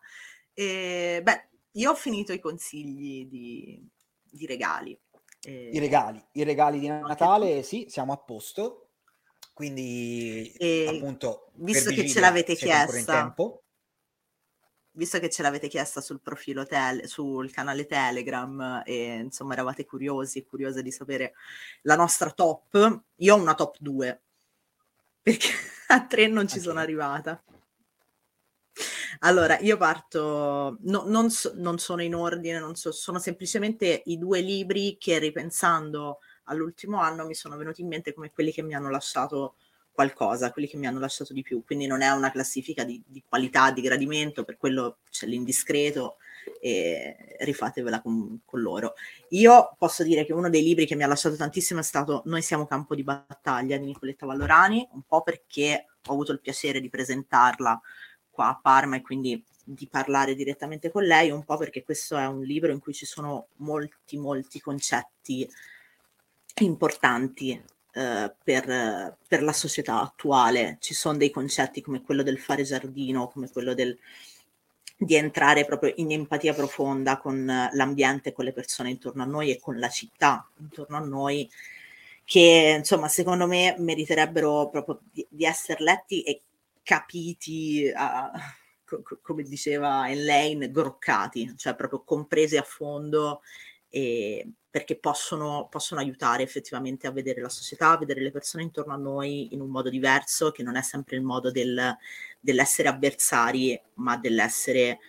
E, beh, io ho finito i consigli di, di regali. I regali, i regali di Natale, sì, siamo a posto. Quindi, e appunto, visto che ce l'avete chiesta, visto che ce l'avete chiesta sul profilo tele, sul canale Telegram e insomma eravate curiosi e curiose di sapere la nostra top, io ho una top 2 perché <laughs> a 3 non ci okay. sono arrivata. Allora, io parto, no, non, so, non, sono in ordine, non so, sono semplicemente i due libri che ripensando all'ultimo anno mi sono venuti in mente come quelli che mi hanno lasciato qualcosa, quelli che mi hanno lasciato di più. Quindi non è una classifica di, di qualità, di gradimento, per quello c'è l'indiscreto e rifatevela con, con, loro. Io posso dire che uno dei libri che mi ha lasciato tantissimo è stato Noi siamo campo di battaglia di Nicoletta Vallorani, un po' perché ho avuto il piacere di presentarla qua a Parma e quindi di parlare direttamente con lei, un po' perché questo è un libro in cui ci sono molti, molti concetti importanti eh, per, per, la società attuale. Ci sono dei concetti come quello del fare giardino, come quello del, di entrare proprio in empatia profonda con l'ambiente, con le persone intorno a noi e con la città intorno a noi, che insomma secondo me meriterebbero proprio di, di essere letti e capiti, a, co- come diceva Elaine, groccati, cioè proprio compresi a fondo e perché possono, possono, aiutare effettivamente a vedere la società, a vedere le persone intorno a noi in un modo diverso, che non è sempre il modo del, dell'essere avversari, ma dell'essere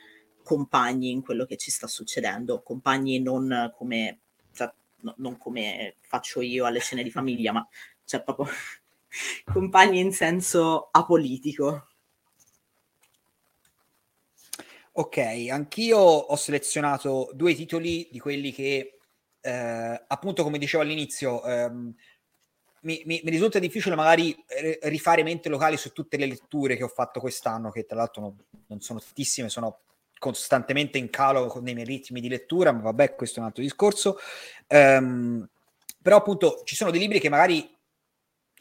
compagni in quello che ci sta succedendo, compagni non come, cioè, no, non come faccio io alle cene di famiglia, ma cioè proprio compagni in senso apolitico. Ok, anch'io ho selezionato due titoli di quelli che, eh, appunto, come dicevo all'inizio, ehm, mi, mi, mi, risulta difficile magari rifare mente locali su tutte le letture che ho fatto quest'anno, che tra l'altro non, non sono tantissime, sono costantemente in calo nei miei ritmi di lettura, ma vabbè, questo è un altro discorso. Um, però appunto ci sono dei libri che magari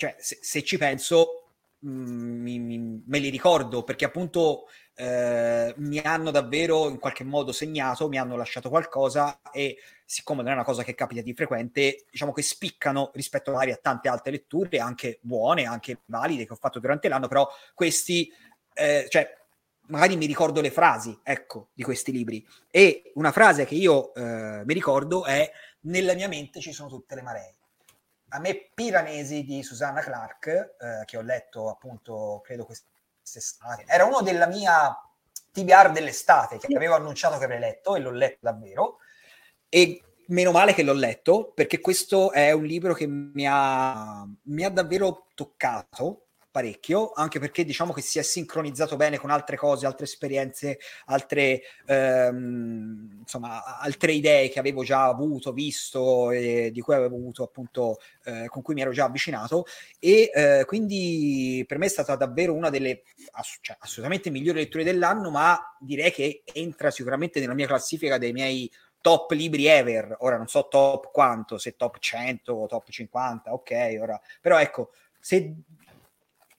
cioè, se, se ci penso, mh, mm, mi, mi, me li ricordo perché appunto eh, mi hanno davvero in qualche modo segnato, mi hanno lasciato qualcosa e siccome non è una cosa che capita di frequente, diciamo che spiccano rispetto magari a tante altre letture, anche buone, anche valide che ho fatto durante l'anno, però questi, eh, cioè, magari mi ricordo le frasi, ecco, di questi libri. E una frase che io eh, mi ricordo è nella mia mente ci sono tutte le maree a me Piranesi di Susanna Clark, eh, che ho letto appunto, credo quest'estate, era uno della mia TBR dell'estate, che avevo annunciato che avrei letto e l'ho letto davvero. E meno male che l'ho letto, perché questo è un libro che mi ha, mi ha davvero toccato parecchio, anche perché diciamo che si è sincronizzato bene con altre cose, altre esperienze, altre, ehm, insomma, altre idee che avevo già avuto, visto e di cui avevo avuto appunto, eh, con cui mi ero già avvicinato. E eh, quindi per me è stata davvero una delle ass- cioè, assolutamente migliori letture dell'anno, ma direi che entra sicuramente nella mia classifica dei miei top libri ever, ora non so top quanto, se top 100 o top 50, ok, ora, però ecco, se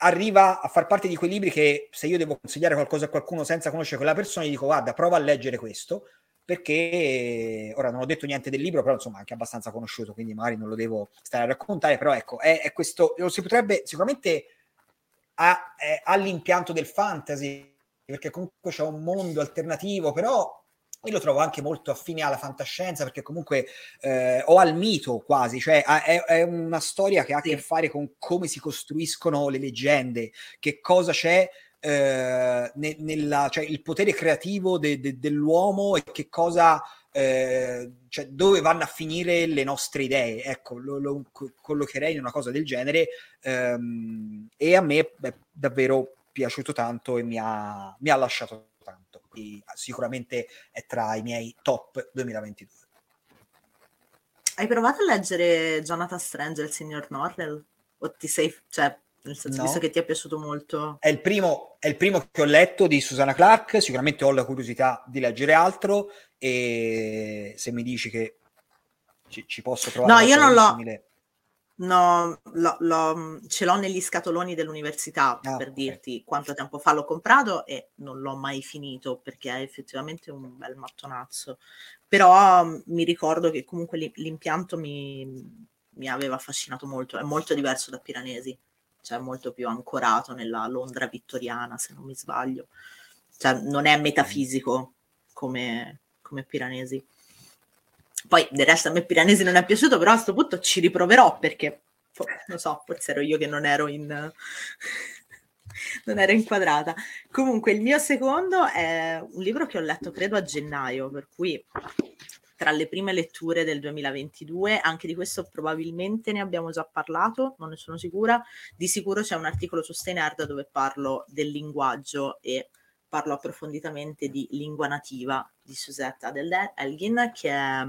arriva a far parte di quei libri che se io devo consigliare qualcosa a qualcuno senza conoscere quella persona, gli dico guarda, prova a leggere questo, perché ora non ho detto niente del libro, però insomma è anche abbastanza conosciuto, quindi magari non lo devo stare a raccontare, però ecco, è, è questo, lo si potrebbe sicuramente all'impianto del fantasy, perché comunque c'è un mondo alternativo, però io lo trovo anche molto affine alla fantascienza perché comunque eh, o al mito quasi, cioè è, è, una storia che ha a che fare con come si costruiscono le leggende, che cosa c'è eh, ne, nella, cioè il potere creativo de, de, dell'uomo e che cosa, eh, cioè dove vanno a finire le nostre idee. Ecco, lo, lo collocherei in una cosa del genere ehm, e a me è davvero piaciuto tanto e mi ha, mi ha lasciato tanto. E sicuramente è tra i miei top 2022. Hai provato a leggere Jonathan Strange e il signor Norrell? O ti sei, cioè, nel senso, no. visto che ti è piaciuto molto. È il, primo, è il primo che ho letto di Susanna Clark, sicuramente ho la curiosità di leggere altro e se mi dici che ci, ci posso trovare... No, io non l'ho... Simile... No, lo, lo, ce l'ho negli scatoloni dell'università ah, per dirti okay. quanto tempo fa l'ho comprato e non l'ho mai finito perché è effettivamente un bel mattonazzo. Però mm, mi ricordo che comunque l'impianto mi, mi aveva affascinato molto, è molto diverso da Piranesi cioè molto più ancorato nella Londra vittoriana, se non mi sbaglio. Cioè, non è metafisico come, come Piranesi. Poi del resto a me Piranesi non è piaciuto, però a questo punto ci riproverò perché, non so, forse ero io che non ero in... <laughs> non ero inquadrata. Comunque il mio secondo è un libro che ho letto credo a gennaio, per cui tra le prime letture del 2022, anche di questo probabilmente ne abbiamo già parlato, non ne sono sicura, di sicuro c'è un articolo su Steinerd dove parlo del linguaggio e parlo approfonditamente di lingua nativa di Suzette Elgin, che è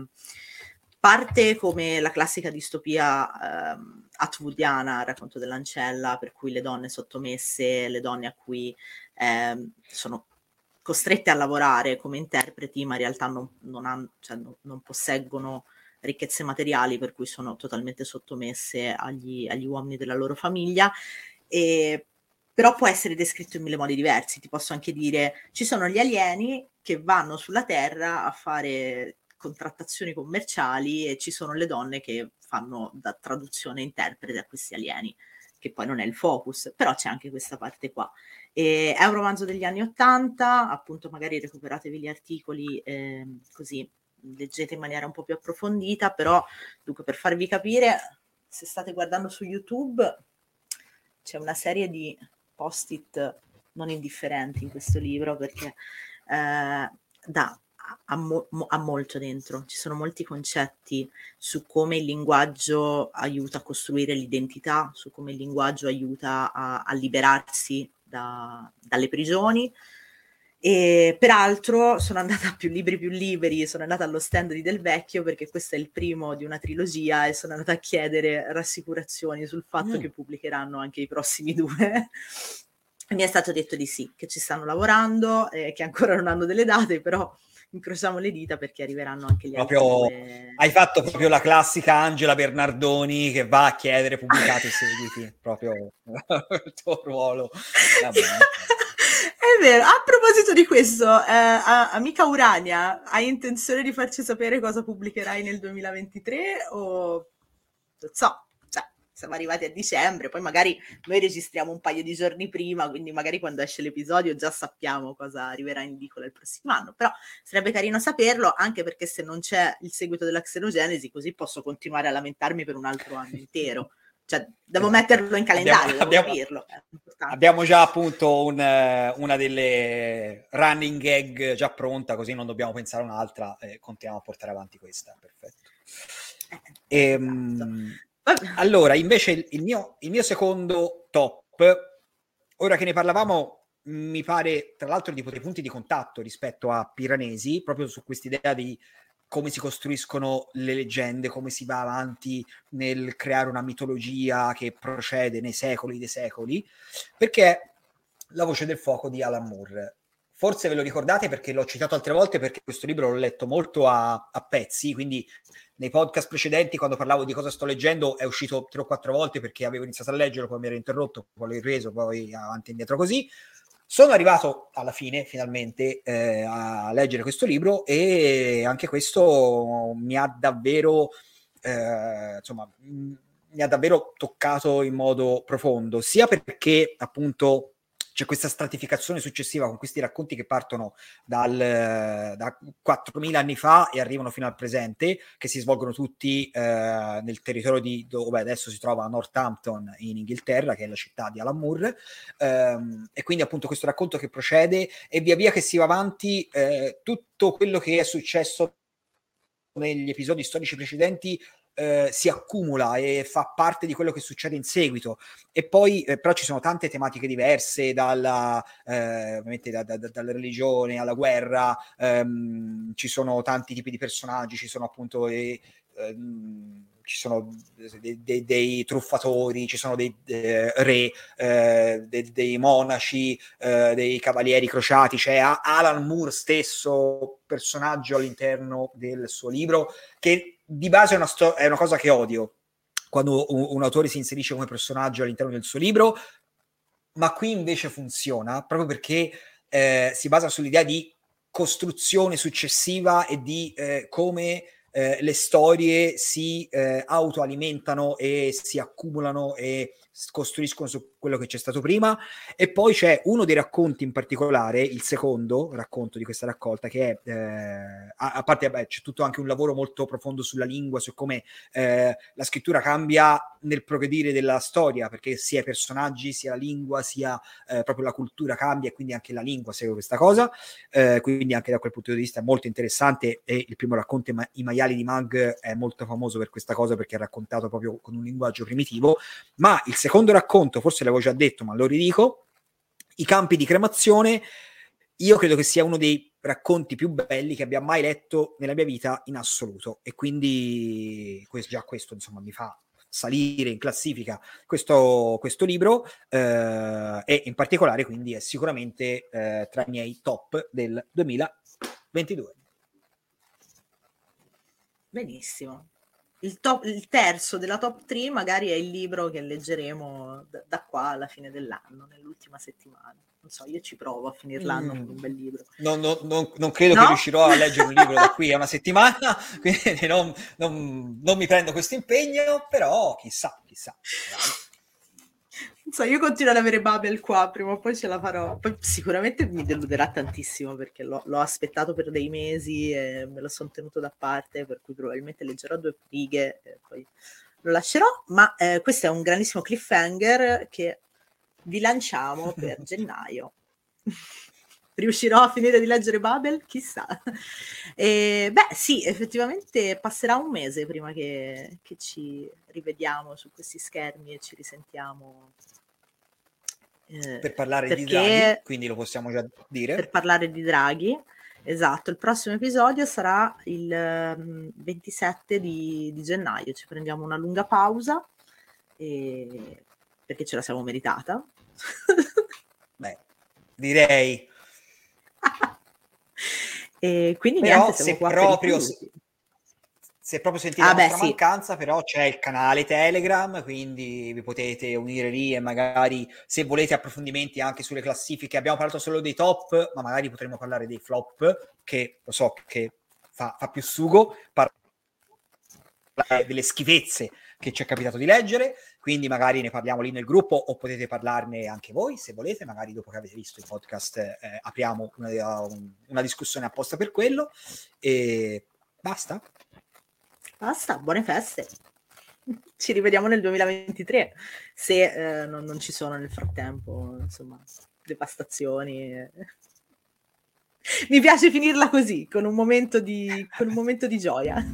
parte come la classica distopia ehm, atwoodiana, racconto dell'ancella, per cui le donne sottomesse, le donne a cui ehm, sono costrette a lavorare come interpreti, ma in realtà non, non, hanno, cioè non, non posseggono ricchezze materiali, per cui sono totalmente sottomesse agli, agli uomini della loro famiglia. E, però può essere descritto in mille modi diversi. Ti posso anche dire: ci sono gli alieni che vanno sulla Terra a fare contrattazioni commerciali e ci sono le donne che fanno da traduzione e interprete a questi alieni, che poi non è il focus, però c'è anche questa parte qua. E è un romanzo degli anni Ottanta, appunto magari recuperatevi gli articoli eh, così leggete in maniera un po' più approfondita, però dunque per farvi capire, se state guardando su YouTube c'è una serie di post-it non indifferenti in questo libro perché eh, da ha, mo- ha, molto dentro, ci sono molti concetti su come il linguaggio aiuta a costruire l'identità, su come il linguaggio aiuta a, a liberarsi da, dalle prigioni. E peraltro sono andata a più libri più liberi, sono andata allo stand di Del Vecchio perché questo è il primo di una trilogia e sono andata a chiedere rassicurazioni sul fatto mm. che pubblicheranno anche i prossimi <laughs> due. Mi è stato detto di sì, che ci stanno lavorando, eh, che ancora non hanno delle date, però incrociamo le dita perché arriveranno anche gli proprio, altri. Hai fatto proprio la classica Angela Bernardoni che va a chiedere pubblicati i seguiti, proprio <laughs> il tuo ruolo. <laughs> Vero, a proposito di questo, eh, amica Urania, hai intenzione di farci sapere cosa pubblicherai nel 2023 o non so, siamo arrivati a dicembre, poi magari noi registriamo un paio di giorni prima, quindi magari quando esce l'episodio già sappiamo cosa arriverà in edicola il prossimo anno, però sarebbe carino saperlo anche perché se non c'è il seguito della xenogenesi così posso continuare a lamentarmi per un altro anno intero. Cioè, devo metterlo in calendario, abbiamo, abbiamo, abbiamo già appunto un, una delle running gag già pronta, così non dobbiamo pensare a un'altra e continuiamo a portare avanti questa. Perfetto. Eh, ehm, esatto. Allora, invece il mio, il mio secondo top, ora che ne parlavamo, mi pare tra l'altro di dei punti di contatto rispetto a Piranesi, proprio su quest'idea di come si costruiscono le leggende, come si va avanti nel creare una mitologia che procede nei secoli dei secoli, perché La voce del fuoco di Alan Moore. Forse ve lo ricordate perché l'ho citato altre volte perché questo libro l'ho letto molto a, a pezzi, quindi nei podcast precedenti, quando parlavo di cosa sto leggendo, è uscito tre o quattro volte perché avevo iniziato a leggerlo, poi mi ero interrotto, poi l'ho ripreso, poi avanti e indietro così. Sono arrivato alla fine, finalmente, eh, a leggere questo libro e anche questo mi ha davvero, eh, insomma, mi ha davvero toccato in modo profondo, sia perché appunto c'è questa stratificazione successiva con questi racconti che partono dal, da 4.000 anni fa e arrivano fino al presente, che si svolgono tutti eh, nel territorio di dove adesso si trova Northampton in Inghilterra, che è la città di Alan Moore, ehm, e quindi appunto questo racconto che procede e via via che si va avanti eh, tutto quello che è successo negli episodi storici precedenti eh, si accumula e fa parte di quello che succede in seguito. E poi, eh, però, ci sono tante tematiche diverse, dalla, eh, ovviamente da, da, dalla religione alla guerra, ehm, ci sono tanti tipi di personaggi, ci sono appunto. Ehm, ci sono dei, dei, dei, truffatori, ci sono dei eh, re, eh, dei, dei, monaci, eh, dei cavalieri crociati, c'è Alan Moore stesso, personaggio all'interno del suo libro, che di base è una, sto- è una cosa che odio. Quando un, un, autore si inserisce come personaggio all'interno del suo libro, ma qui invece funziona proprio perché eh, si basa sull'idea di costruzione successiva e di eh, come eh, le storie si eh, autoalimentano e si accumulano e costruiscono su quello che c'è stato prima. E poi c'è uno dei racconti in particolare, il secondo racconto di questa raccolta che è, eh, a, a, parte beh, c'è tutto anche un lavoro molto profondo sulla lingua, su come eh, la scrittura cambia nel progredire della storia, perché sia i personaggi, sia la lingua, sia eh, proprio la cultura cambia e quindi anche la lingua segue questa cosa, eh, quindi anche da quel punto di vista è molto interessante e il primo racconto I maiali di Mag è molto famoso per questa cosa perché è raccontato proprio con un linguaggio primitivo, ma il secondo racconto, forse l'avevo già detto, ma lo ridico, i campi di cremazione, io credo che sia uno dei racconti più belli che abbia mai letto nella mia vita in assoluto e quindi questo, già questo insomma mi fa salire in classifica questo, questo libro eh, e in particolare quindi è sicuramente eh, tra i miei top del 2022. Benissimo il, top, il, terzo della top 3 magari è il libro che leggeremo da, da, qua alla fine dell'anno, nell'ultima settimana. Non so, io ci provo a finire l'anno mm. con un bel libro. No, no, no, non credo no? che riuscirò a leggere un libro da qui a una <laughs> settimana, quindi non, non mi prendo questo impegno, però chissà, chissà. Dai so, io continuo ad avere Babel qua, prima o poi ce la farò. Poi sicuramente mi deluderà tantissimo perché l'ho, l'ho aspettato per dei mesi e me lo sono tenuto da parte, per cui probabilmente leggerò due righe e poi lo lascerò. Ma eh, questo è un grandissimo cliffhanger che vi lanciamo per <laughs> gennaio. Riuscirò a finire di leggere Babel? Chissà. E, beh, sì, effettivamente passerà un mese prima che, che ci rivediamo su questi schermi e ci risentiamo eh, per parlare perché, di Draghi, quindi lo possiamo già dire. Per parlare di Draghi, esatto. Il prossimo episodio sarà il um, 27 di, di, gennaio. Ci prendiamo una lunga pausa e... perché ce la siamo meritata. <laughs> Beh, direi. <laughs> e quindi Però niente, se proprio, se proprio sentite ah, la beh, sì. mancanza, però c'è il canale Telegram, quindi vi potete unire lì e magari se volete approfondimenti anche sulle classifiche. Abbiamo parlato solo dei top, ma magari potremmo parlare dei flop, che lo so che fa, fa più sugo, parlare delle schifezze che ci è capitato di leggere, quindi magari ne parliamo lì nel gruppo o potete parlarne anche voi se volete, magari dopo che avete visto il podcast eh, apriamo una, una discussione apposta per quello e basta. Basta, buone feste. Ci rivediamo nel 2023, se eh, non, non, ci sono nel frattempo, insomma, devastazioni. Mi piace finirla così, con un momento di, con un momento di gioia.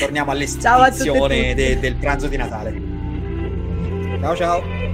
Torniamo all'estinzione de, del pranzo di Natale. Ciao ciao.